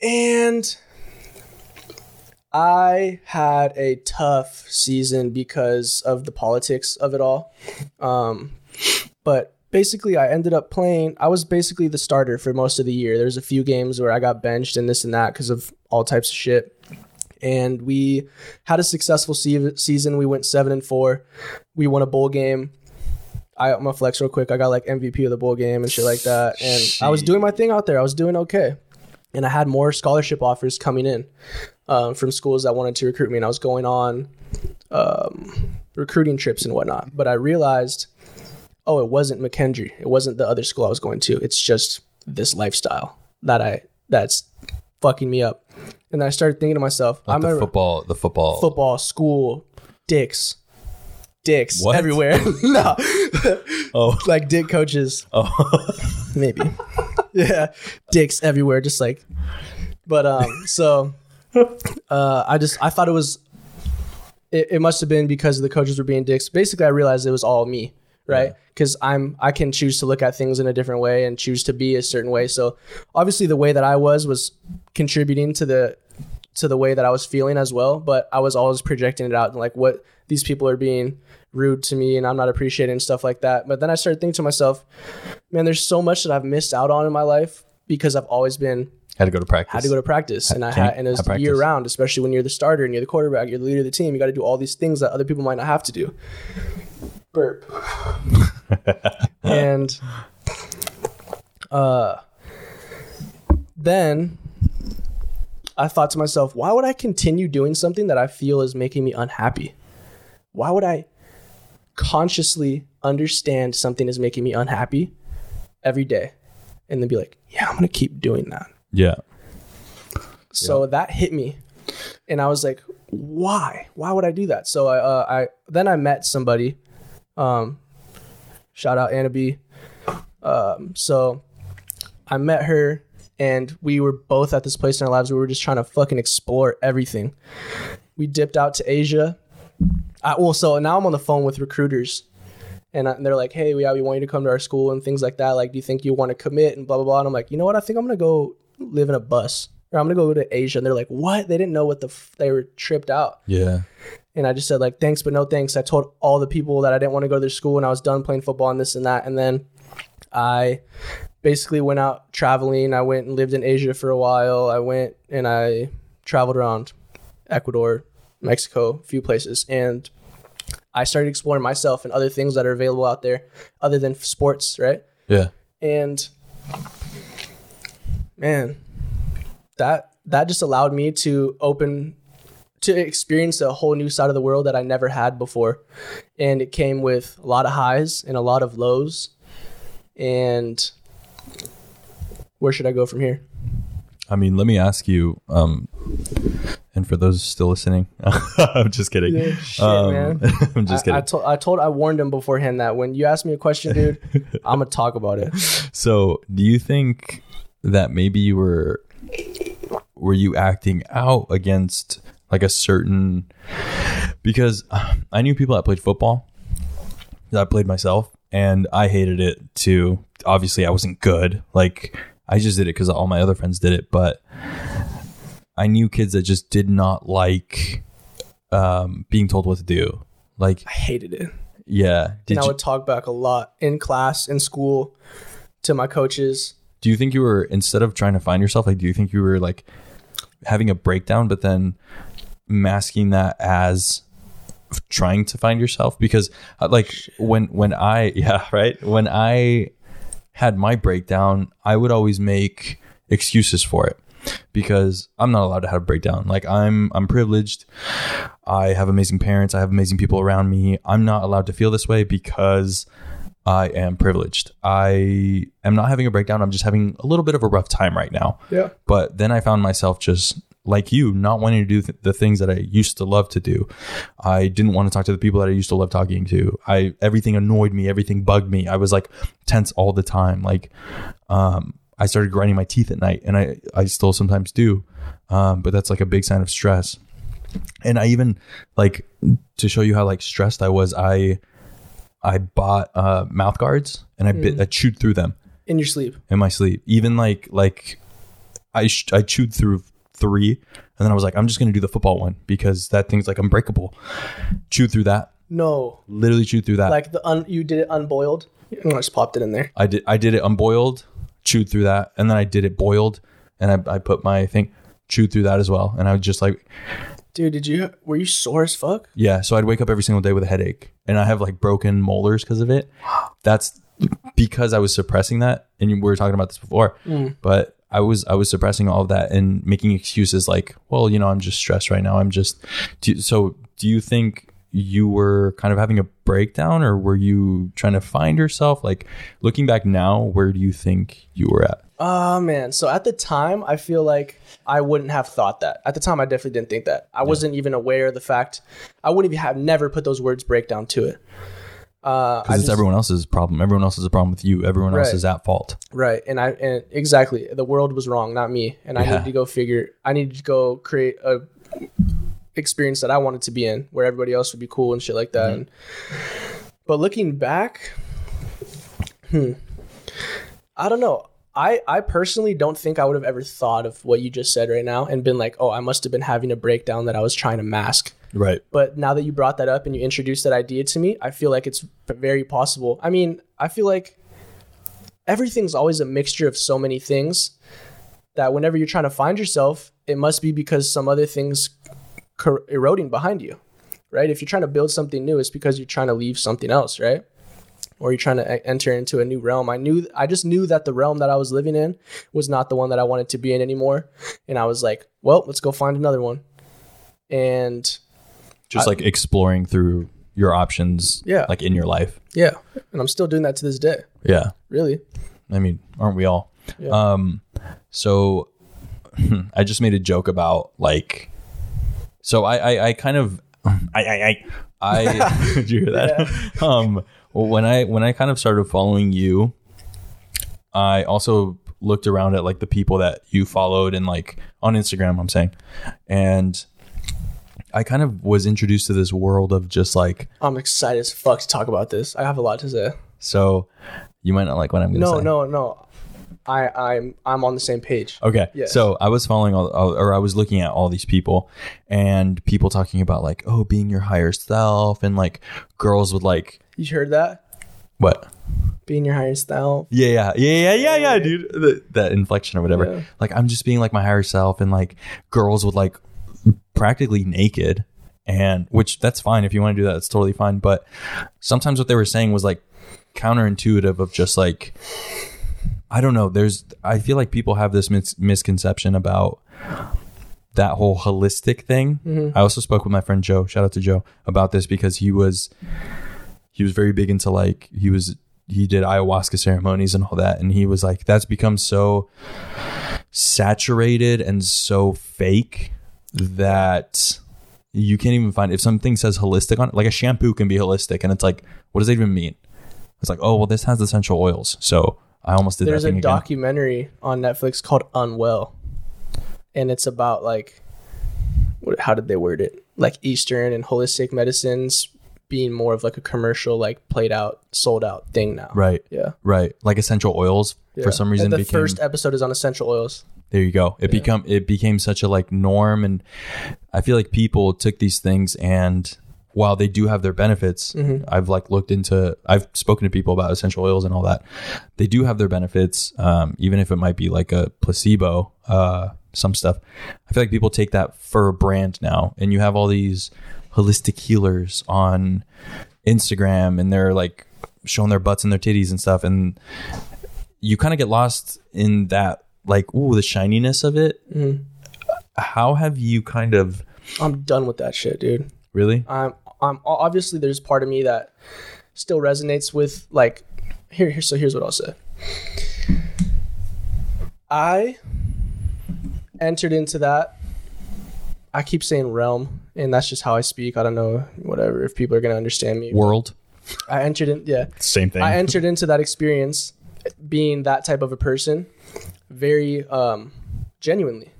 and I had a tough season because of the politics of it all. Um, but basically, I ended up playing. I was basically the starter for most of the year. There's a few games where I got benched and this and that because of all types of shit. And we had a successful se- season. We went seven and four. We won a bowl game. I, I'm gonna flex real quick. I got like MVP of the bowl game and shit like that. And I was doing my thing out there. I was doing okay. And I had more scholarship offers coming in um, from schools that wanted to recruit me. And I was going on um, recruiting trips and whatnot. But I realized, oh, it wasn't McKendree. It wasn't the other school I was going to. It's just this lifestyle that I that's fucking me up. And I started thinking to myself, I'm the a football, the football. football school dicks. Dicks What? everywhere. no. Oh. like dick coaches, Oh. maybe. yeah. Dicks everywhere, just like but um so uh I just I thought it was it, it must have been because the coaches were being dicks. Basically I realized it was all me, right? Because I'm I can choose to look at things in a different way and choose to be a certain way. So obviously the way that I was was contributing to the to the way that I was feeling as well, but I was always projecting it out and like what these people are being rude to me and I'm not appreciating stuff like that. But then I started thinking to myself, man, there's so much that I've missed out on in my life because I've always been Had to go to practice. had to go to practice, and I had and it was year round, especially when you're the starter and you're the quarterback, you're the leader of the team. You got to do all these things that other people might not have to do. Burp. and uh, then I thought to myself, why would I continue doing something that I feel is making me unhappy? Why would I consciously understand something is making me unhappy every day and then be like, yeah, I'm going to keep doing that? Yeah. So that hit me, and I was like, "Why? Why would I do that?" So I, uh, I then I met somebody. Um, shout out Anna B. Um, so I met her, and we were both at this place in our lives where we were just trying to fucking explore everything. We dipped out to Asia. I, well, so now I'm on the phone with recruiters, and, I, and they're like, "Hey, we yeah, we want you to come to our school and things like that. Like, do you think you want to commit and blah blah blah?" And I'm like, "You know what? I think I'm gonna go live in a bus, or I'm gonna go to Asia." And they're like, "What?" They didn't know what the f- they were tripped out, Yeah. and I just said like, "Thanks, but no thanks." I told all the people that I didn't want to go to their school, and I was done playing football and this and that, and then I basically went out traveling. I went and lived in Asia for a while. I went and I traveled around Ecuador, Mexico, a few places, and I started exploring myself and other things that are available out there other than sports, right? Yeah. And man, that that just allowed me to open to experience a whole new side of the world that I never had before. And it came with a lot of highs and a lot of lows. And where should I go from here? I mean, let me ask you, um, and for those still listening, I'm just kidding. Yeah, shit, Um, man. I'm just I, kidding. I, told I told I warned him beforehand that when you ask me a question, dude, I'm gonna talk about it. So, do you think that maybe you were were you acting out against like a certain because I knew people that played football that I played myself and I hated it too. Obviously, I wasn't good. Like I just did it cuz all my other friends did it, but I knew kids that just did not like um, being told what to do. Like, I hated it. yeah. Did and I you, would talk back a lot in class, in school, to my coaches. do you think you were instead of trying to find yourself like do you think you were like having a breakdown but then masking that as trying to find yourself because uh, like when when i yeah right when i had my breakdown i would always make excuses for it because i'm not allowed to have a breakdown like i'm i'm privileged i have amazing parents i have amazing people around me i'm not allowed to feel this way because I am privileged. I am not having a breakdown. I'm just having a little bit of a rough time right now. Yeah. But then I found myself just like you, not wanting to do th- the things that I used to love to do. I didn't want to talk to the people that I used to love talking to. I everything annoyed me, everything bugged me. I was like tense all the time. Like um I started grinding my teeth at night and I I still sometimes do. Um but that's like a big sign of stress. And I even like to show you how like stressed I was, I I bought uh mouth guards and I bit I chewed through them In your sleep. in my sleep. Even like like I sh- I chewed through three, and then I was like, I'm just gonna do the football one because that thing's like unbreakable. Chewed through that, No. literally chewed through that. Like the un you did it unboiled. I just popped it in there. I did I did it unboiled, chewed through that, and then I did it boiled, and I, I put my thing chewed through that as well, and I was just like, Dude, did you were you sore as fuck? yeah. So I'd wake up every single day with a headache, and I have like broken molars because of it. That's because I was suppressing that, and we were talking about this before, mm. but. I was I was suppressing all of that and making excuses like, well, you know, I'm just stressed right now. I'm just do, so. Do you think you were kind of having a breakdown, or were you trying to find yourself? Like looking back now, where do you think you were at? Oh man. So at the time I feel like I wouldn't have thought that. At the time I definitely didn't think that. I wasn't even aware of the fact I wouldn't even have never put those words breakdown to it. Uh Because it's just- everyone else's problem. Everyone else has a problem with you. Everyone else is at fault. Right. And I and exactly the world was wrong, not me. And I Yeah. needed to go figure I needed to go create a experience that I wanted to be in where everybody else would be cool and shit like that. And, but looking back, hmm, I don't know. I, I personally don't think I would have ever thought of what you just said right now and been like, oh, I must have been having a breakdown that I was trying to mask. Right. But now that you brought that up and you introduced that idea to me, I feel like it's very possible. I mean, I feel like everything's always a mixture of so many things. that whenever you're trying to find yourself, it must be because some other things cor- eroding behind you, right? If you're trying to build something new, it's because you're trying to leave something else, right? Or you're trying to enter into a new realm. I knew, I just knew that the realm that I was living in was not the one that I wanted to be in anymore, and I was like, well, let's go find another one. And Just like exploring through your options, Yeah. like in your life. yeah, and I'm still doing that to this day. Yeah. Really, I mean, aren't we all? Yeah. Um, so I just made a joke about like, so I, I, I kind of, I, I, I, I did you hear that? Um, well, when I, when I kind of started following you, I also looked around at like the people that you followed and like on Instagram, I'm saying, and I kind of was introduced to this world of just like, I'm excited as fuck to talk about this. I have a lot to say. so you might not like what I'm going to say. No, say. no, no. I, I'm I'm on the same page. Okay. Yes. So I was following all, or I was looking at all these people and people talking about like, oh, being your higher self and like girls would like, You heard that? what? Being your higher self. Yeah, yeah, yeah, yeah, yeah, yeah, dude. The, that inflection or whatever. Yeah. Like I'm just being like my higher self and like girls would like practically naked and which that's fine if you want to do that, it's totally fine. But sometimes what they were saying was like counterintuitive of just like I don't know. There's I feel like people have this mis- misconception about that whole holistic thing. Mm-hmm. I also spoke with my friend Joe. Shout out to Joe about this because he was he was very big into like he was he did ayahuasca ceremonies and all that and he was like that's become so saturated and so fake that you can't even find if something says holistic on it like a shampoo can be holistic and it's like what does that even mean it's like oh well this has essential oils so i almost did There's that a again documentary on Netflix called Unwell, and it's about like, what, how did they word it? Like Eastern and holistic medicines being more of like a commercial, like played out, sold out thing now. right Yeah. right like essential oils Yeah. for some reason And the became first episode is on essential oils. There you go. It become it became such a like norm, and I feel like people took these things and while they do have their benefits, I've like looked into, I've spoken to people about essential oils and all that. They do have their benefits, um, even if it might be like a placebo. Uh, some stuff. I feel like people take that for a brand now, and you have all these holistic healers on Instagram, and they're like showing their butts and their titties and stuff, and you kind of get lost in that like ooh the shininess of it how have you kind of I'm done with that shit, dude. really I'm I'm obviously there's part of me that still resonates with like here here so here's what I'll say. I entered into that. I keep saying realm, and that's just how I speak. I don't know whatever if people are gonna understand me. world I entered in yeah. same thing I entered into that experience being that type of a person very um genuinely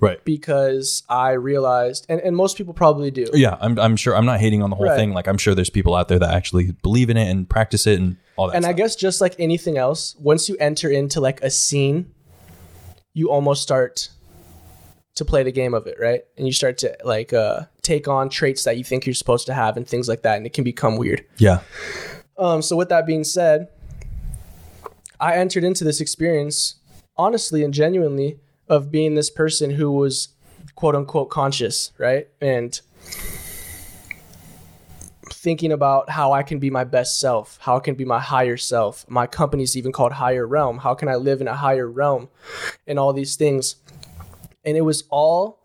right because I realized and, and most people probably do. yeah I'm, I'm sure i'm not hating on the whole Right. thing like i'm sure there's people out there that actually believe in it and practice it and all that and I stuff. guess just like anything else, once you enter into like a scene, you almost start to play the game of it, right? And you start to like uh, take on traits that you think you're supposed to have and things like that, and it can become weird. yeah Um, so with that being said, I entered into this experience honestly and genuinely of being this person who was quote unquote conscious, right? And thinking about how I can be my best self, how I can be my higher self. My company's even called Higher Realm. How can I live in a higher realm? And all these things. And it was all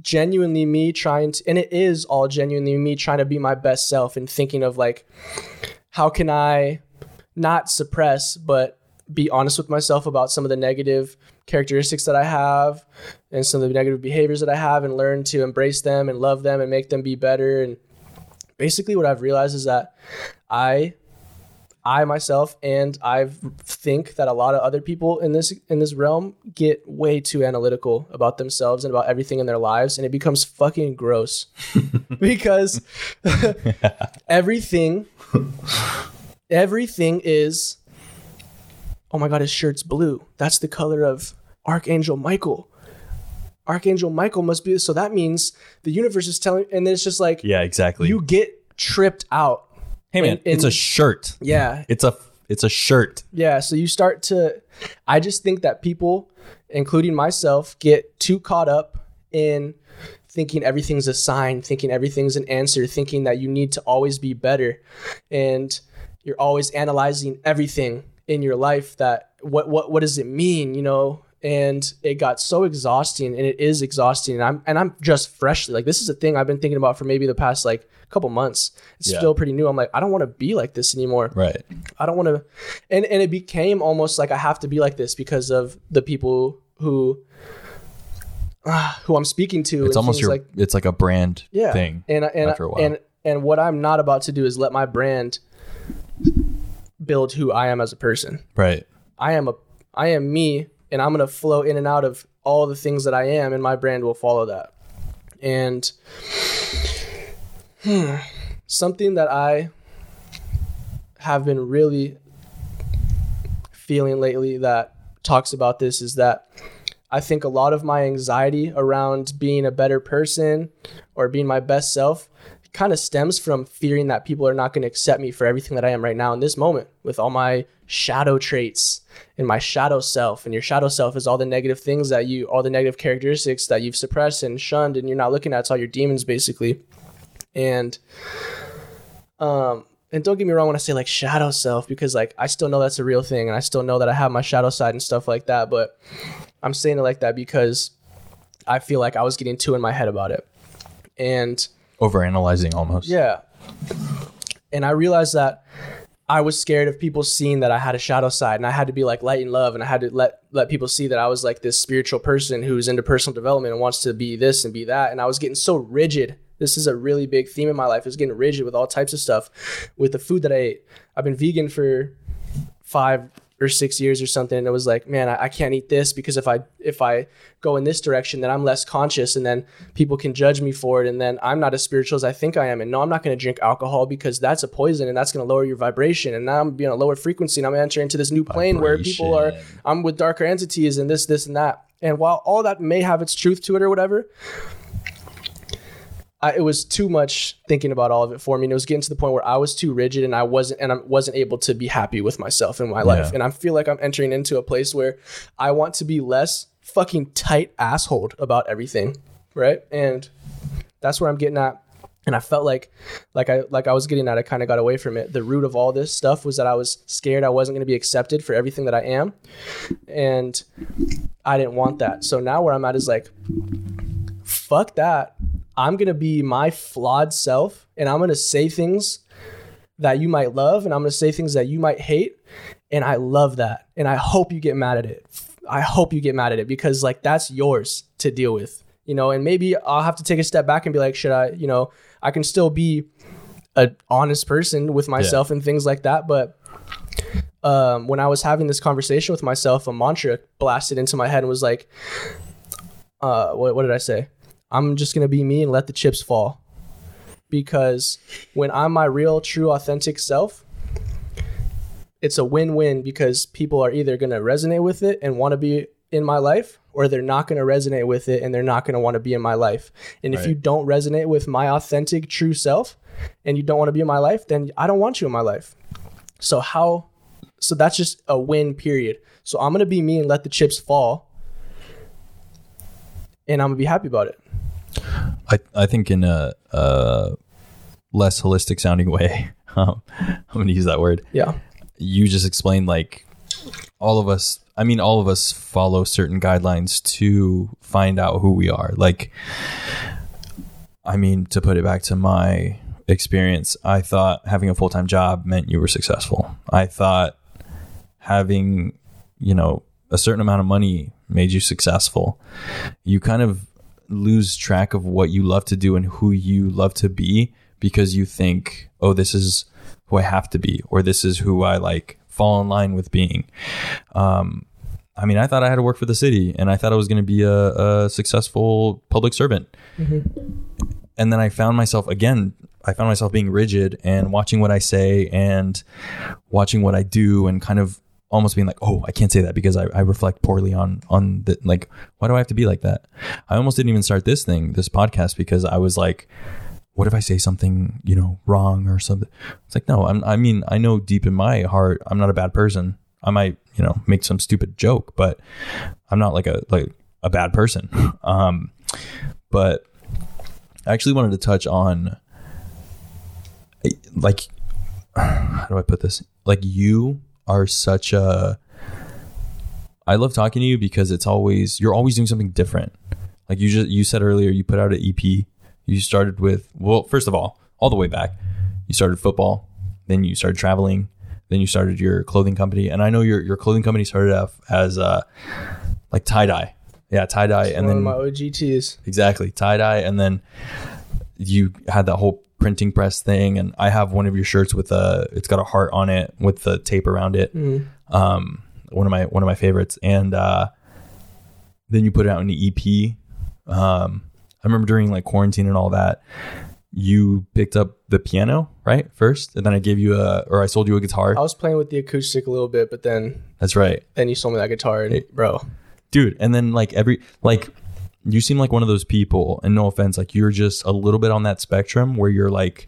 genuinely me trying to and it is all genuinely me trying to be my best self and thinking of like how can I not suppress but be honest with myself about some of the negative characteristics that I have and some of the negative behaviors that I have and learn to embrace them and love them and make them be better. And basically what I've realized is that I I myself and I think that a lot of other people in this in this realm get way too analytical about themselves and about everything in their lives. And it becomes fucking gross because everything everything is oh my god his shirt's blue. That's the color of archangel michael. Archangel michael must be so that means the universe is telling and then it's just like yeah exactly. you get tripped out. Hey man and- it's a shirt. Yeah. It's a it's a shirt. Yeah, so you start to I just think that people, including myself, get too caught up in thinking everything's a sign, thinking everything's an answer, thinking that you need to always be better. And you're always analyzing everything in your life that what what what does it mean, you know? And it got so exhausting and it is exhausting. And I'm and I'm just freshly like this is a thing I've been thinking about for maybe the past like couple months. It's Yeah. still pretty new. I'm like, I don't want to be like this anymore. Right. I don't want to, and and it became almost like I have to be like this because of the people who, uh, who I'm speaking to. It's almost your like it's like a brand yeah thing. and and after a while. and and what I'm not about to do is let my brand build who I am as a person. Right. I am a I am me, and I'm gonna flow in and out of all the things that I am, and my brand will follow that. And hmm, something that I have been really feeling lately that talks about this is that I think a lot of my anxiety around being a better person or being my best self kind of stems from fearing that people are not going to accept me for everything that I am right now in this moment with all my shadow traits and my shadow self. And your shadow self is all the negative things that you, all the negative characteristics that you've suppressed and shunned and you're not looking at. It's all your demons basically. And, um, and don't get me wrong when I say like shadow self because like I still know that's a real thing and I still know that I have my shadow side and stuff like that. But I'm saying it like that because I feel like I was getting too in my head about it. And Overanalyzing almost. yeah. And I realized that I was scared of people seeing that I had a shadow side and I had to be like light and love and I had to let let people see that I was like this spiritual person who's into personal development and wants to be this and be that and I was getting so rigid. This is a really big theme in my life. Is getting rigid with all types of stuff with the food that I ate. I've been vegan for 5 or 6 years or something and it was like, man, I, I can't eat this because if I if I go in this direction then I'm less conscious and then people can judge me for it and then I'm not as spiritual as I think I am and no I'm not going to drink alcohol because that's a poison and that's going to lower your vibration and now I'm being a lower frequency and I'm entering into this new plane where people are I'm with darker entities and this this and that. And while all that may have its truth to it or whatever I, it was too much thinking about all of it for me and it was getting to the point where I was too rigid and I wasn't and I wasn't able to be happy with myself in my life. And I feel like I'm entering into a place where I want to be less fucking tight asshole about everything right? And that's where I'm getting at. And I felt like like I like I was getting at I kind of got away from it. The root of all this stuff was that I was scared I wasn't going to be accepted for everything that I am and I didn't want that. So now where I'm at is like fuck that I'm going to be my flawed self and I'm going to say things that you might love and I'm going to say things that you might hate and I love that and I hope you get mad at it. I hope you get mad at it because like that's yours to deal with you know? And maybe I'll have to take a step back and be like should I you know I can still be a honest person with myself and things like that but um, when I was having this conversation with myself a mantra blasted into my head and was like uh, what, what did I say I'm just gonna be me and let the chips fall because when I'm my real true authentic self it's a win-win because people are either going to resonate with it and want to be in my life or they're not going to resonate with it and they're not going to want to be in my life. And if you don't resonate with my authentic true self and you don't want to be in my life, then I don't want you in my life. So how so that's just a win period. So I'm going to be me and let the chips fall. And I'm to be happy about it. I, I think in a, a less holistic sounding way, um, I'm going to use that word. Yeah. You just explained like all of us, I mean, all of us follow certain guidelines to find out who we are. Like, I mean, to put it back to my experience, I thought having a full time job meant you were successful. I thought having, you know, a certain amount of money made you successful. You kind of lose track of what you love to do and who you love to be because you think, oh, this is who I have to be, or this is who I like fall in line with being. Um, I mean, I thought I had to work for the city and I thought I was going to be a, a successful public servant. And then I found myself again, I found myself being rigid and watching what I say and watching what I do and kind of almost being like, oh, I can't say that because I, I reflect poorly on, on the, like, why do I have to be like that? I almost didn't even start this thing, this podcast, because I was like, what if I say something, you know, wrong or something? It's like, no, I'm, I mean, I know deep in my heart, I'm not a bad person. I might, you know, make some stupid joke, but I'm not like a, like a bad person. Um, but I actually wanted to touch on like, how do I put this? Like you are such a, I love talking to you because it's always, you're always doing something different. Like you just, you said earlier, you put out an EP you started with, well, first of all, all the way back, you started football, then you started traveling, then you started your clothing company. And I know your, your clothing company started off as uh, like tie dye. Yeah, tie dye. And One then of my OGTs. exactly tie dye. And then you had that whole printing press thing. And I have one of your shirts with a, it's got a heart on it with the tape around it. Um, one of my, one of my favorites. And uh, then you put it out in the EP. Um, I remember during like quarantine and all that, you picked up the piano, right? First, and then I gave you a, or I sold you a guitar. I was playing with the acoustic a little bit, but then That's right, then you sold me that guitar, and bro, dude. And then like every, like, you seem like one of those people, and no offense, like you're just a little bit on that spectrum where you're like,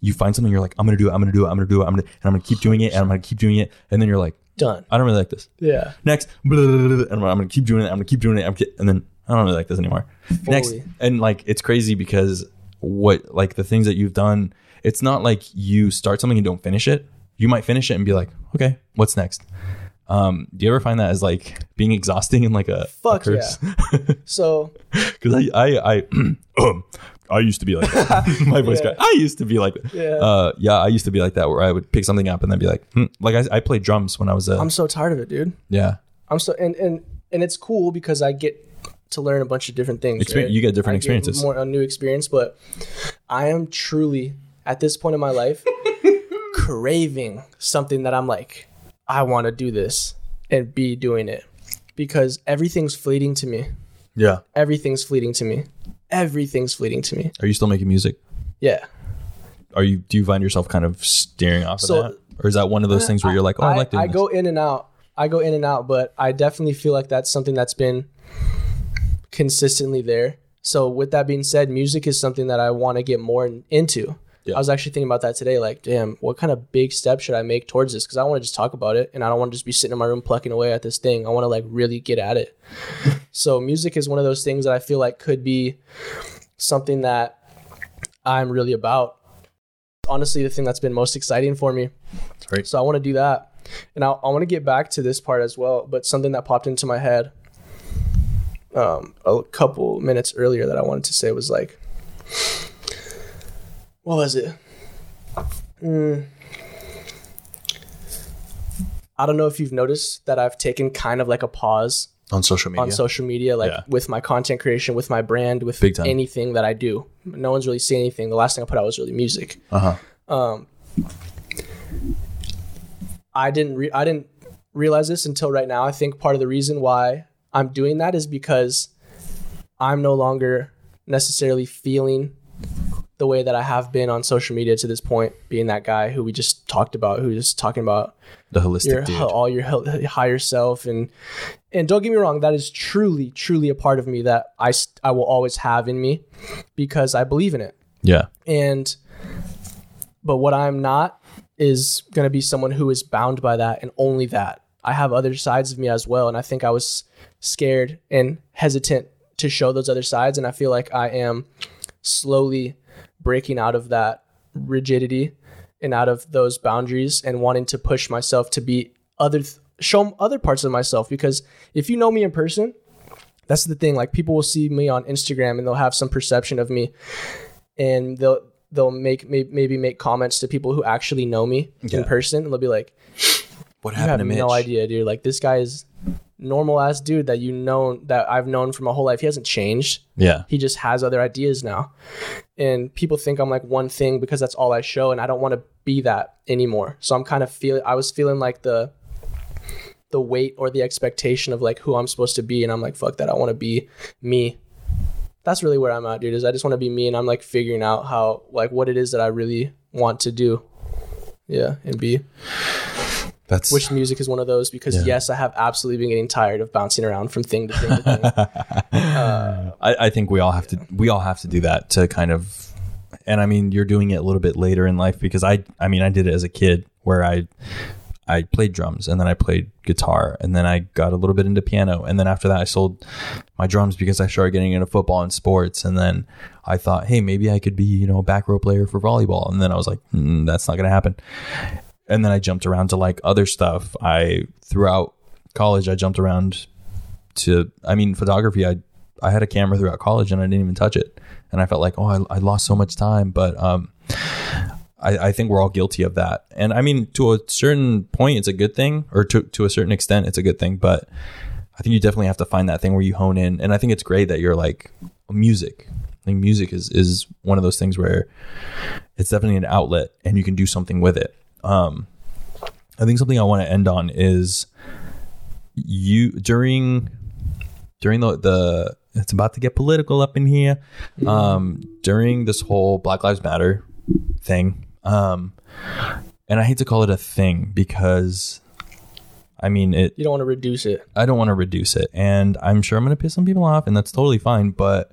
you find something, you're like, I'm gonna do it, I'm gonna do it, I'm gonna do it, I'm gonna, and I'm gonna keep doing it, and I'm gonna keep doing it, and then you're like, done. I don't really like this. Yeah, Next, blah, blah, blah, and I'm gonna keep doing it, I'm gonna keep doing it, I'm and then I don't really like this anymore. Next, and like it's crazy because what like the things that you've done, it's not like you start something and don't finish it. You might finish it and be like, okay, what's next? Um, do you ever find that as like being exhausting and like a, a Fuck curse? so Because I I I I used to be like that. my voice Yeah. got. I used to be like that. Yeah. Uh, yeah, I used to be like that where I would pick something up and then be like, hmm. like I, I played drums when I was a I'm so tired of it, dude. yeah. I'm so and and and it's cool because I get to learn a bunch of different things. Right? you get different I experiences. more a new experience, but I am truly at this point in my life craving something that I'm like, I want to do this and be doing it because everything's fleeting to me. Yeah. Everything's fleeting to me. Everything's fleeting to me. Are you still making music? Yeah. Are you? Do you find yourself kind of steering off So- of that, or is that one of those uh, things where you're like, oh, I, like doing I this? go in and out. I go in and out, but I definitely feel like that's something that's been consistently there. So with that being said, music is something that I want to get more into. Yeah. I was actually thinking about that today. Like, damn, what kind of big step should I make towards this? Because I want to just talk about it, and I don't want to just be sitting in my room plucking away at this thing. I want to like really get at it. so music is one of those things that I feel like could be something that I'm really about. Honestly, the thing that's been most exciting for me Right. so I want to do that. And I, I want to get back to this part as well, but something that popped into my head um, a couple minutes earlier that I wanted to say was like, what was it? Mm. I don't know if you've noticed that I've taken kind of like a pause on social media. on social media, like Yeah. with my content creation, with my brand, with anything that I do. No one's really saying anything. The last thing I put out was really music. uh huh. Um, I didn't re- I didn't realize this until right now. I think part of the reason why I'm doing that is because I'm no longer necessarily feeling the way that I have been on social media to this point, being that guy who we just talked about, who just talking about The holistic your dude. all your higher self and and don't get me wrong that is truly truly a part of me that I I will always have in me because I believe in it yeah. and but what I'm not is going to be someone who is bound by that and only that. I have other sides of me as well and I think I was scared and hesitant to show those other sides and I feel like I am slowly breaking out of that rigidity and out of those boundaries and wanting to push myself to be other th- show other parts of myself. Because if you know me in person that's the thing. Like people will see me on Instagram and they'll have some perception of me and they'll they'll make may, maybe make comments to people who actually know me Yeah. in person. And they'll be like What happened to me you have no idea dude. Like this guy is normal ass dude that you know that I've known for my whole life. He hasn't changed. Yeah. he just has other ideas now. And people think i'm like one thing because that's all i show and i don't want to be that anymore. So i'm kind of feeling i was feeling like the the weight or the expectation of like who i'm supposed to be and i'm like fuck that i want to be me. That's really where i'm at dude is i just want to be me and i'm like figuring out how like what it is that i really want to do. Yeah and be That's which music is one of those? Because Yeah. yes i have absolutely been getting tired of bouncing around from thing to thing to thing. I, I think we all have to we all have to do that to kind of and I mean, you're doing it a little bit later in life because I, I mean, I did it as a kid where I, I played drums and then I played guitar and then I got a little bit into piano. And then after that I sold my drums because I started getting into football and sports. And then I thought, hey, maybe I could be, you know, a back row player for volleyball. And then I was like, mm, that's not gonna happen. And then I jumped around to like other stuff. I throughout college I jumped around to, I mean, photography. I I had a camera throughout college and I didn't even touch it and I felt like, oh, I, I lost so much time, but um I, I, think we're all guilty of that. And I mean, to a certain point, it's a good thing, or to, to a certain extent, it's a good thing. But I think you definitely have to find that thing where you hone in. And I think it's great that you're like music. I think music is, is one of those things where it's definitely an outlet and you can do something with it. Um, I think something I want to end on is you during during the the it's about to get political up in here. Um, during this whole Black Lives Matter thing, um, and I hate to call it a thing because I mean it. You don't want to reduce it. I don't want to reduce it, and I'm sure I'm going to piss some people off, and that's totally fine. But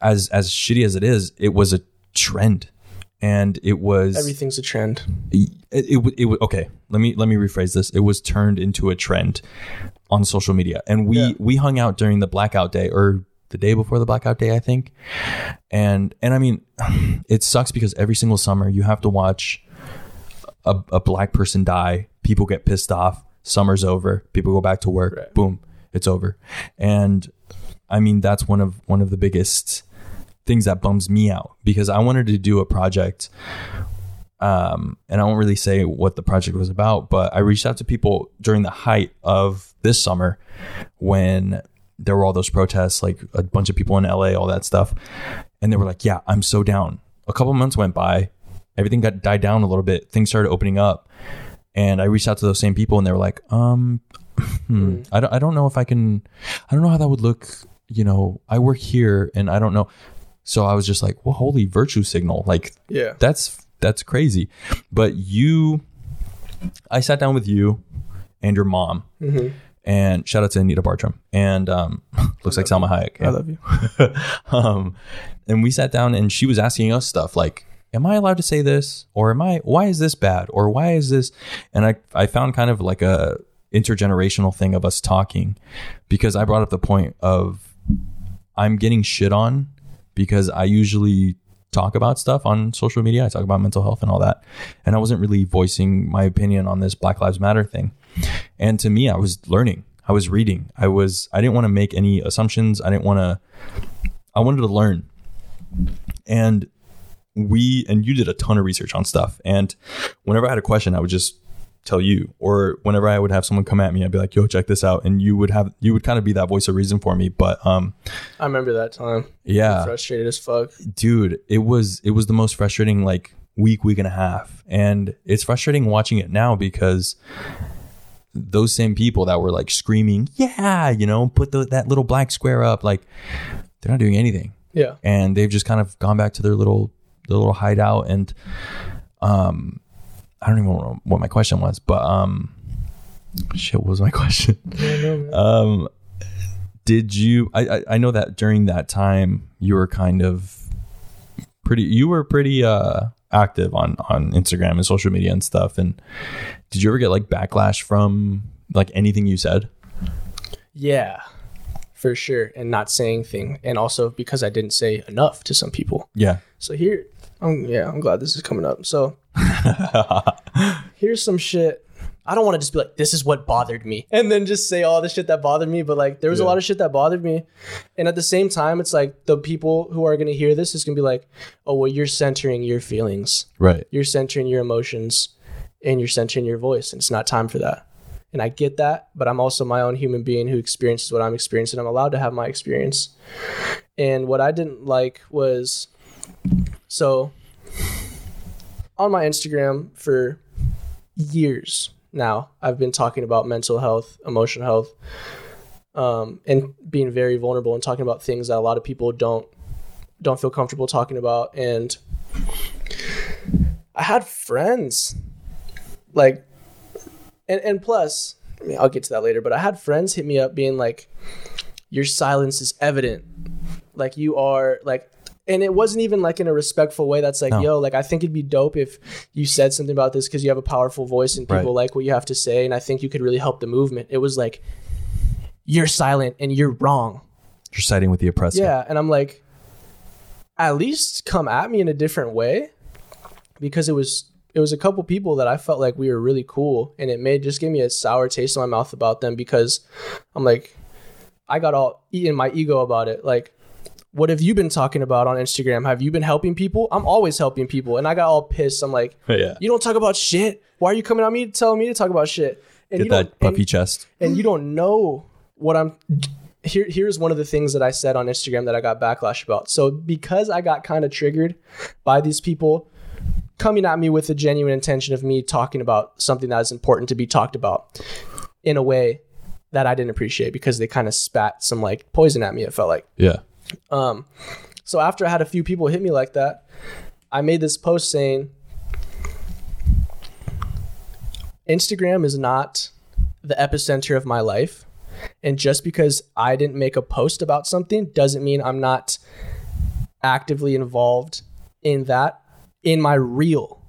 as as shitty as it is, it was a trend, and it was everything's a trend. It, it, it, it okay. Let me let me rephrase this. It was turned into a trend on social media, and we yeah. we hung out during the blackout day or the day before the blackout day, I think. And and I mean, it sucks because every single summer you have to watch a, a black person die. People get pissed off. Summer's over. People go back to work. Right. Boom, it's over. And I mean, that's one of one of the biggest things that bums me out because I wanted to do a project. Um, and I won't really say what the project was about, but I reached out to people during the height of this summer when there were all those protests, like a bunch of people in LA, all that stuff. And they were like, yeah, I'm so down. A couple months went by, everything got died down a little bit, things started opening up. And I reached out to those same people and they were like, um, hmm, I, don't, I don't know if I can, I don't know how that would look. You know, I work here and I don't know. So I was just like, well, holy virtue signal. Like, yeah, that's, that's crazy. But you, I sat down with you and your mom. Mm-hmm and shout out to Anita Bartram. And um, looks like Salma Hayek. Yeah. I love you. um, and we sat down and she was asking us stuff like, am I allowed to say this? Or am I, why is this bad? Or why is this? And I, I found kind of like a intergenerational thing of us talking because I brought up the point of I'm getting shit on because I usually talk about stuff on social media. I talk about mental health and all that. And I wasn't really voicing my opinion on this Black Lives Matter thing. And to me, I was learning. I was reading. I was I didn't want to make any assumptions. I didn't want to I wanted to learn. And we and you did a ton of research on stuff. And whenever I had a question, I would just tell you. Or whenever i would have someone come at me i'd be like yo check this out. And you would have you would kind of be that voice of reason for me. But um i remember that time. Yeah. Frustrated as fuck. Dude it was it was the most frustrating like week week and a half. And it's frustrating watching it now because those same people that were like screaming yeah you know put the, that little black square up like they're not doing anything. Yeah. And they've just kind of gone back to their little their little hideout. And um I don't even know what my question was, but um, shit, what was my question? Know, um, did you? I, I I know that during that time you were kind of pretty. You were pretty uh active on on Instagram and social media and stuff. And did you ever get like backlash from like anything you said? Yeah, for sure. And not saying thing, and also because I didn't say enough to some people. Yeah. So here, I'm, yeah, I'm glad this is coming up. So here's some shit. I don't want to just be like, this is what bothered me, and then just say all the shit that bothered me. But like, there was yeah. a lot of shit that bothered me, and at the same time, it's like the people who are gonna hear this is gonna be like, oh well, you're centering your feelings, right? You're centering your emotions, and you're centering your voice, and it's not time for that. And I get that, but I'm also my own human being who experiences what I'm experiencing. I'm allowed to have my experience. And what I didn't like was so on my Instagram for years now, I've been talking about mental health, emotional health, um, and being very vulnerable and talking about things that a lot of people don't don't feel comfortable talking about. And I had friends like, and and plus, I mean, I'll get to that later. But I had friends hit me up being like, "Your silence is evident. Like you are like." And it wasn't even like in a respectful way that's like No. yo like i think it'd be dope if you said something about this because you have a powerful voice and people Right. like what you have to say and i think you could really help the movement it was like you're silent and you're wrong You're siding with the oppressor. yeah and i'm like at least come at me in a different way because it was it was a couple people that i felt like we were really cool and it made just gave me a sour taste in my mouth about them because i'm like i got all eating my ego about it like what have you been talking about on Instagram? Have you been helping people? I'm always helping people. And I got all pissed. I'm like, Yeah. you don't talk about shit. Why are you coming at me telling me to talk about shit? And Get you that puffy and, chest. and you don't know what I'm here here's one of the things that I said on Instagram that I got backlash about. So because I got kind of triggered by these people coming at me with the genuine intention of me talking about something that is important to be talked about in a way that I didn't appreciate because they kind of spat some like poison at me, it felt like. Yeah. Um, so after I had a few people hit me like that, I made this post saying, Instagram is not the epicenter of my life. And just because I didn't make a post about something doesn't mean I'm not actively involved in that in my real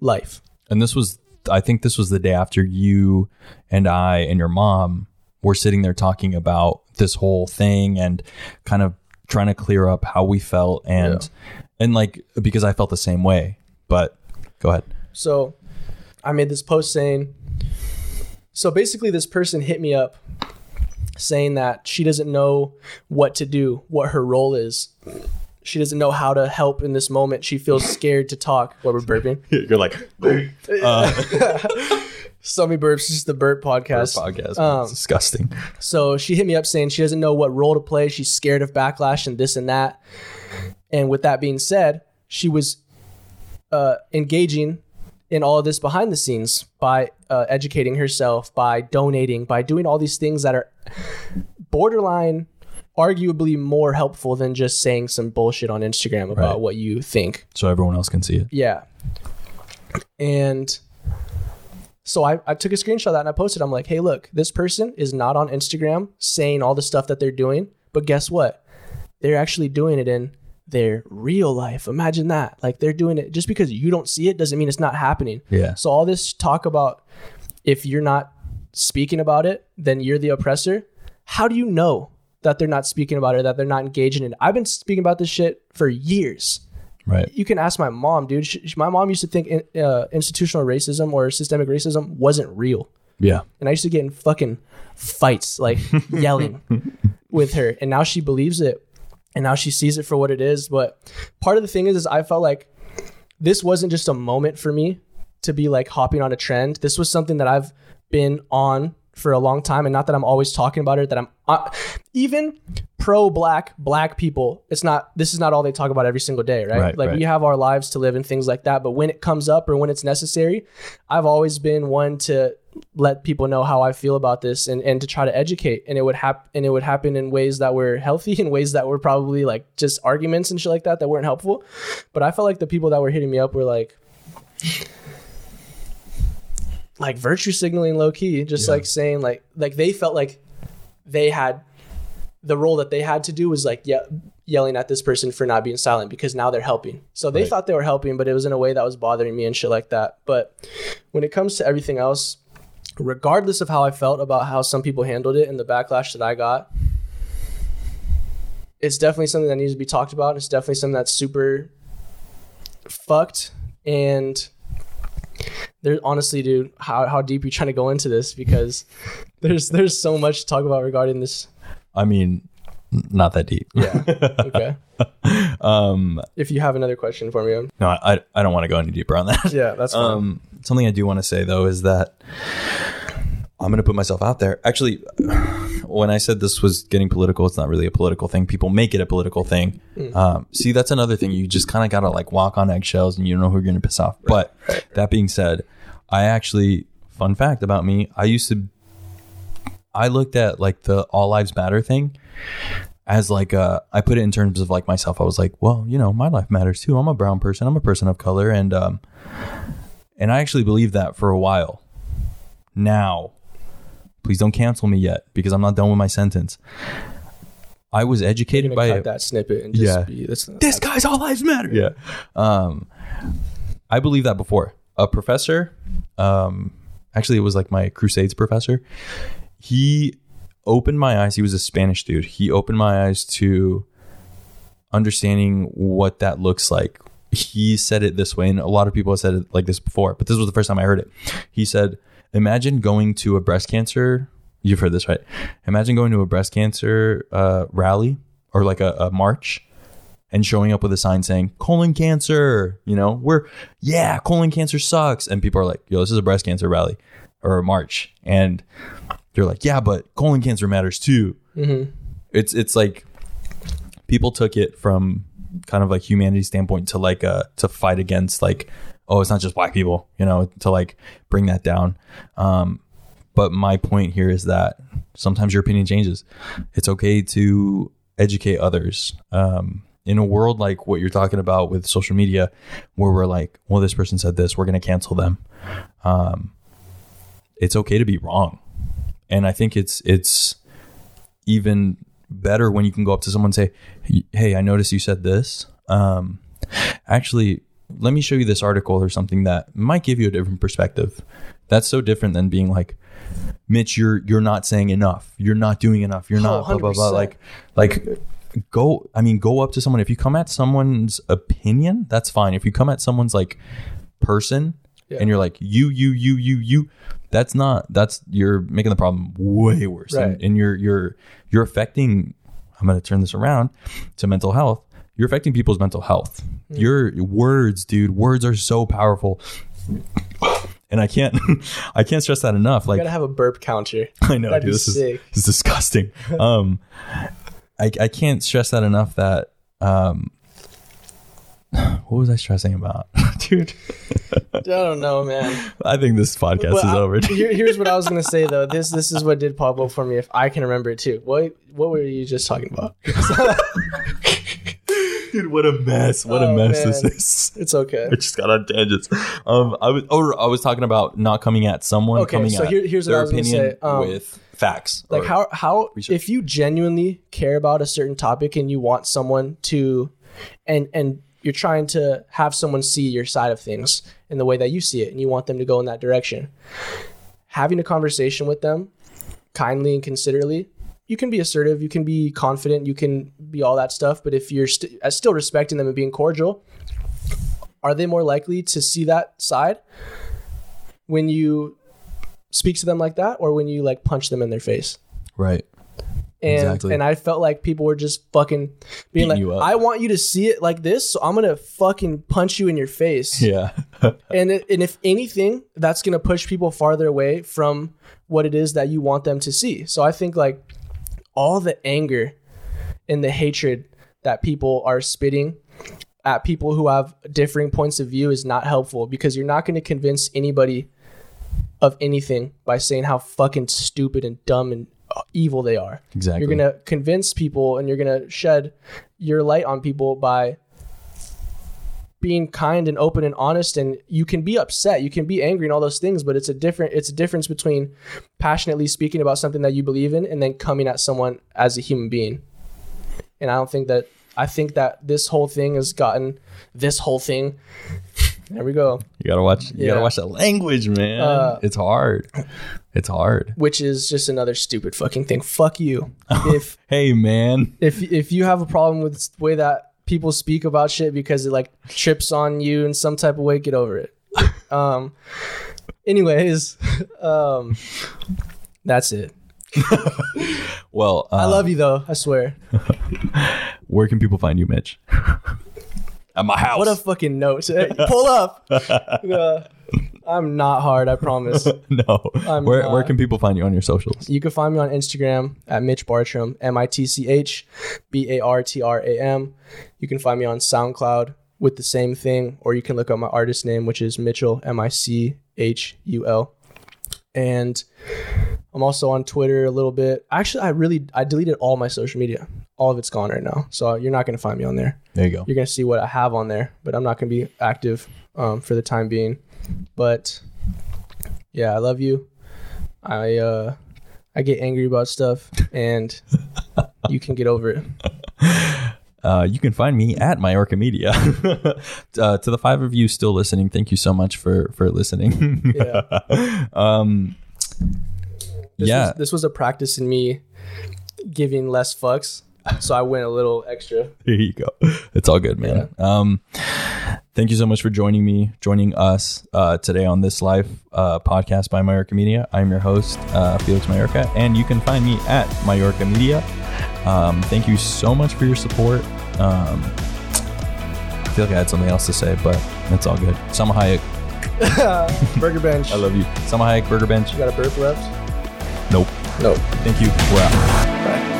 life. And this was, I think this was the day after you and I and your mom were sitting there talking about this whole thing and kind of trying to clear up how we felt and, and like, because I felt the same way. But go ahead. So I made this post saying, so basically, this person hit me up saying that she doesn't know what to do, what her role is. She doesn't know how to help in this moment. She feels scared to talk. What we're burping. You're like, uh, Somebody burps. just the burp podcast. Burp podcast. Um, it's disgusting. So she hit me up saying she doesn't know what role to play. She's scared of backlash and this and that. And with that being said, she was uh, engaging in all of this behind the scenes by uh, educating herself, by donating, by doing all these things that are borderline, arguably more helpful than just saying some bullshit on Instagram about Right. what you think. So everyone else can see it. Yeah. And so I, I took a screenshot of that and I posted. I'm like, hey, look, this person is not on Instagram saying all the stuff that they're doing, but guess what? They're actually doing it in their real life. Imagine that. Like they're doing it just because you don't see it doesn't mean it's not happening. Yeah. So all this talk about if you're not speaking about it, then you're the oppressor. How do you know that they're not speaking about it, that they're not engaging in it? I've been speaking about this shit for years Right. you can ask my mom, dude. She, my mom used to think in, uh, institutional racism or systemic racism wasn't real, Yeah. and I used to get in fucking fights, like yelling with her, and now she believes it, and now she sees it for what it is. But part of the thing is, is I felt like this wasn't just a moment for me to be like hopping on a trend. This was something that I've been on for a long time, and not that I'm always talking about it. That I'm uh, even pro black black people. It's not. This is not all they talk about every single day, right? Right, like right. we have our lives to live and things like that. But when it comes up or when it's necessary, I've always been one to let people know how I feel about this and, and to try to educate. And it would happen and it would happen in ways that were healthy, in ways that were probably like just arguments and shit like that that weren't helpful. But I felt like the people that were hitting me up were like like virtue signaling low key, just Yeah. like saying like like they felt like they had the role that they had to do was like ye- yelling at this person for not being silent because now they're helping. So they Right. thought they were helping, but it was in a way that was bothering me and shit like that. But when it comes to everything else, regardless of how I felt about how some people handled it and the backlash that I got, it's definitely something that needs to be talked about. It's definitely something that's super fucked. And there's honestly, dude, how, how deep are you trying to go into this? Because there's there's so much to talk about regarding this. I mean, not that deep. Yeah. Okay. um, if you have another question for me, no, I, I don't want to go any deeper on that. yeah, that's fine. Um, something I do want to say though is that I'm going to put myself out there. Actually, when I said this was getting political, it's not really a political thing. People make it a political thing. Um, see, that's another thing. You just kind of got to like walk on eggshells and you don't know who you're going to piss off. But that being said, I actually, fun fact about me, I used to, I looked at like the All Lives Matter thing as like uh I put it in terms of like myself. I was like, well, you know, my life matters too. I'm a brown person. I'm a person of color, and um, and I actually believed that for a while. Now, please don't cancel me yet because I'm not done with my sentence. I was educated by that snippet and just Yeah. be this. this guy's all lives matter. Yeah. Um, I believe that before a professor, um, actually it was like my Crusades professor. He opened my eyes. He was a Spanish dude. He opened my eyes to understanding what that looks like. He said it this way, and a lot of people have said it like this before, but this was the first time I heard it. He said, "Imagine going to a breast cancer. You've heard this, right? Imagine going to a breast cancer uh, rally or like a, a march." And showing up with a sign saying colon cancer you know? We're yeah colon cancer sucks. And people are like yo this is a breast cancer rally or a march. And they're like yeah but colon cancer matters too. It's it's like people took it from kind of like humanity standpoint to like uh to fight against like oh it's not just black people you know to like bring that down. Um but my point here is that sometimes your opinion changes. It's okay to educate others. Um in a world like what you're talking about with social media where we're like well this person said this we're going to cancel them. Um it's okay to be wrong. And i think it's it's even better when you can go up to someone and say hey i noticed you said this. Um actually let me show you this article or something that might give you a different perspective. That's so different than being like mitch you're you're not saying enough. You're not doing enough. You're not blah blah blah. Like like go i mean go up to someone if you come at someone's opinion that's fine if you come at someone's like person Yeah. and you're like you you you you you that's not that's you're making the problem way worse Right. and, and you're you're you're affecting i'm going to turn this around to mental health you're affecting people's mental health Hmm. your words dude words are so powerful and i can't i can't stress that enough Like, You gotta have a burp counter. I know, That'd dude. This is, sick. this is disgusting. Um, I, I can't stress that enough that, um, what was I stressing about? dude, I don't know, man. I think this podcast is I- over. here- here's what I was gonna say though. This this is what did pop up for me. If I can remember it too. What what were you just talking about? Dude, what a mess. What a Oh, mess this is. It's okay. I just got on tangents. Um, I was, oh, I was talking about not coming at someone, Okay, coming so at here- here's what I was opinion say, um, with facts. Like how how research. if you genuinely care about a certain topic and you want someone to, and and you're trying to have someone see your side of things in the way that you see it, and you want them to go in that direction. Having a conversation with them, kindly and considerately, you can be assertive, you can be confident, you can be all that stuff. But if you're st- uh, still respecting them and being cordial, are they more likely to see that side when you speak to them like that, or when you like punch them in their face? right. and Exactly. and I felt like people were just fucking being Beating like. I want you to see it like this, so I'm gonna fucking punch you in your face. Yeah. And it, and if anything, that's gonna push people farther away from what it is that you want them to see. So I think like all the anger and the hatred that people are spitting at people who have differing points of view is not helpful because you're not going to convince anybody of anything by saying how fucking stupid and dumb and uh, evil they are. Exactly. You're going to convince people and you're going to shed your light on people by being kind and open and honest and you can be upset you can be angry and all those things but it's a different it's a difference between passionately speaking about something that you believe in and then coming at someone as a human being and i don't think that i think that this whole thing has gotten this whole thing there we go You gotta watch. You Yeah. gotta watch the language, man. Uh, it's hard. It's hard. which is just another stupid fucking thing fuck you if Hey, man. if if you have a problem with the way that people speak about shit because it like trips on you in some type of way, get over it. um anyways, um that's it. Well, uh, I love you though, I swear. Where can people find you, Mitch? At my house. What a fucking note. Pull up. Uh, I'm not hard, I promise. no. I'm where not. Where can people find you on your socials? You can find me on Instagram at Mitch Bartram, M I T C H B A R T R A M. You can find me on SoundCloud with the same thing, or you can look up my artist name, which is Michul, M I C H U L. And I'm also on Twitter a little bit. Actually, I really I deleted all my social media. All of it's gone right now, so you're not gonna find me on there. There you go. You're gonna see what I have on there, but I'm not gonna be active um, for the time being. But yeah, I love you. I uh, I get angry about stuff, and you can get over it. Uh, you can find me at Majorca Media. uh, to the five of you still listening, thank you so much for for listening. Yeah. um, This yeah, was, this was a practice in me giving less fucks, so I went a little extra. Here you go. It's all good, man. Um, thank you so much for joining me, joining us uh, today on this live uh, podcast by Majorca Media. I'm your host, uh, Felix Majorca, and you can find me at Majorca Media. Um, thank you so much for your support. Um, I feel like I had something else to say, but it's all good. Salma Hayek, Burger bench. I love you. Salma Hayek, Burger Bench. You got a burp left? Nope. Nope. Thank you. We're out. I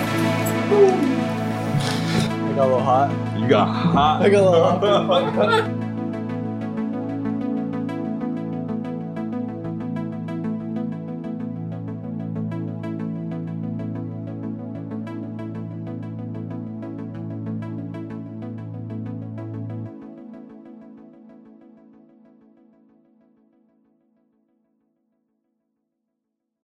got a little hot. You got hot. I got a little hot.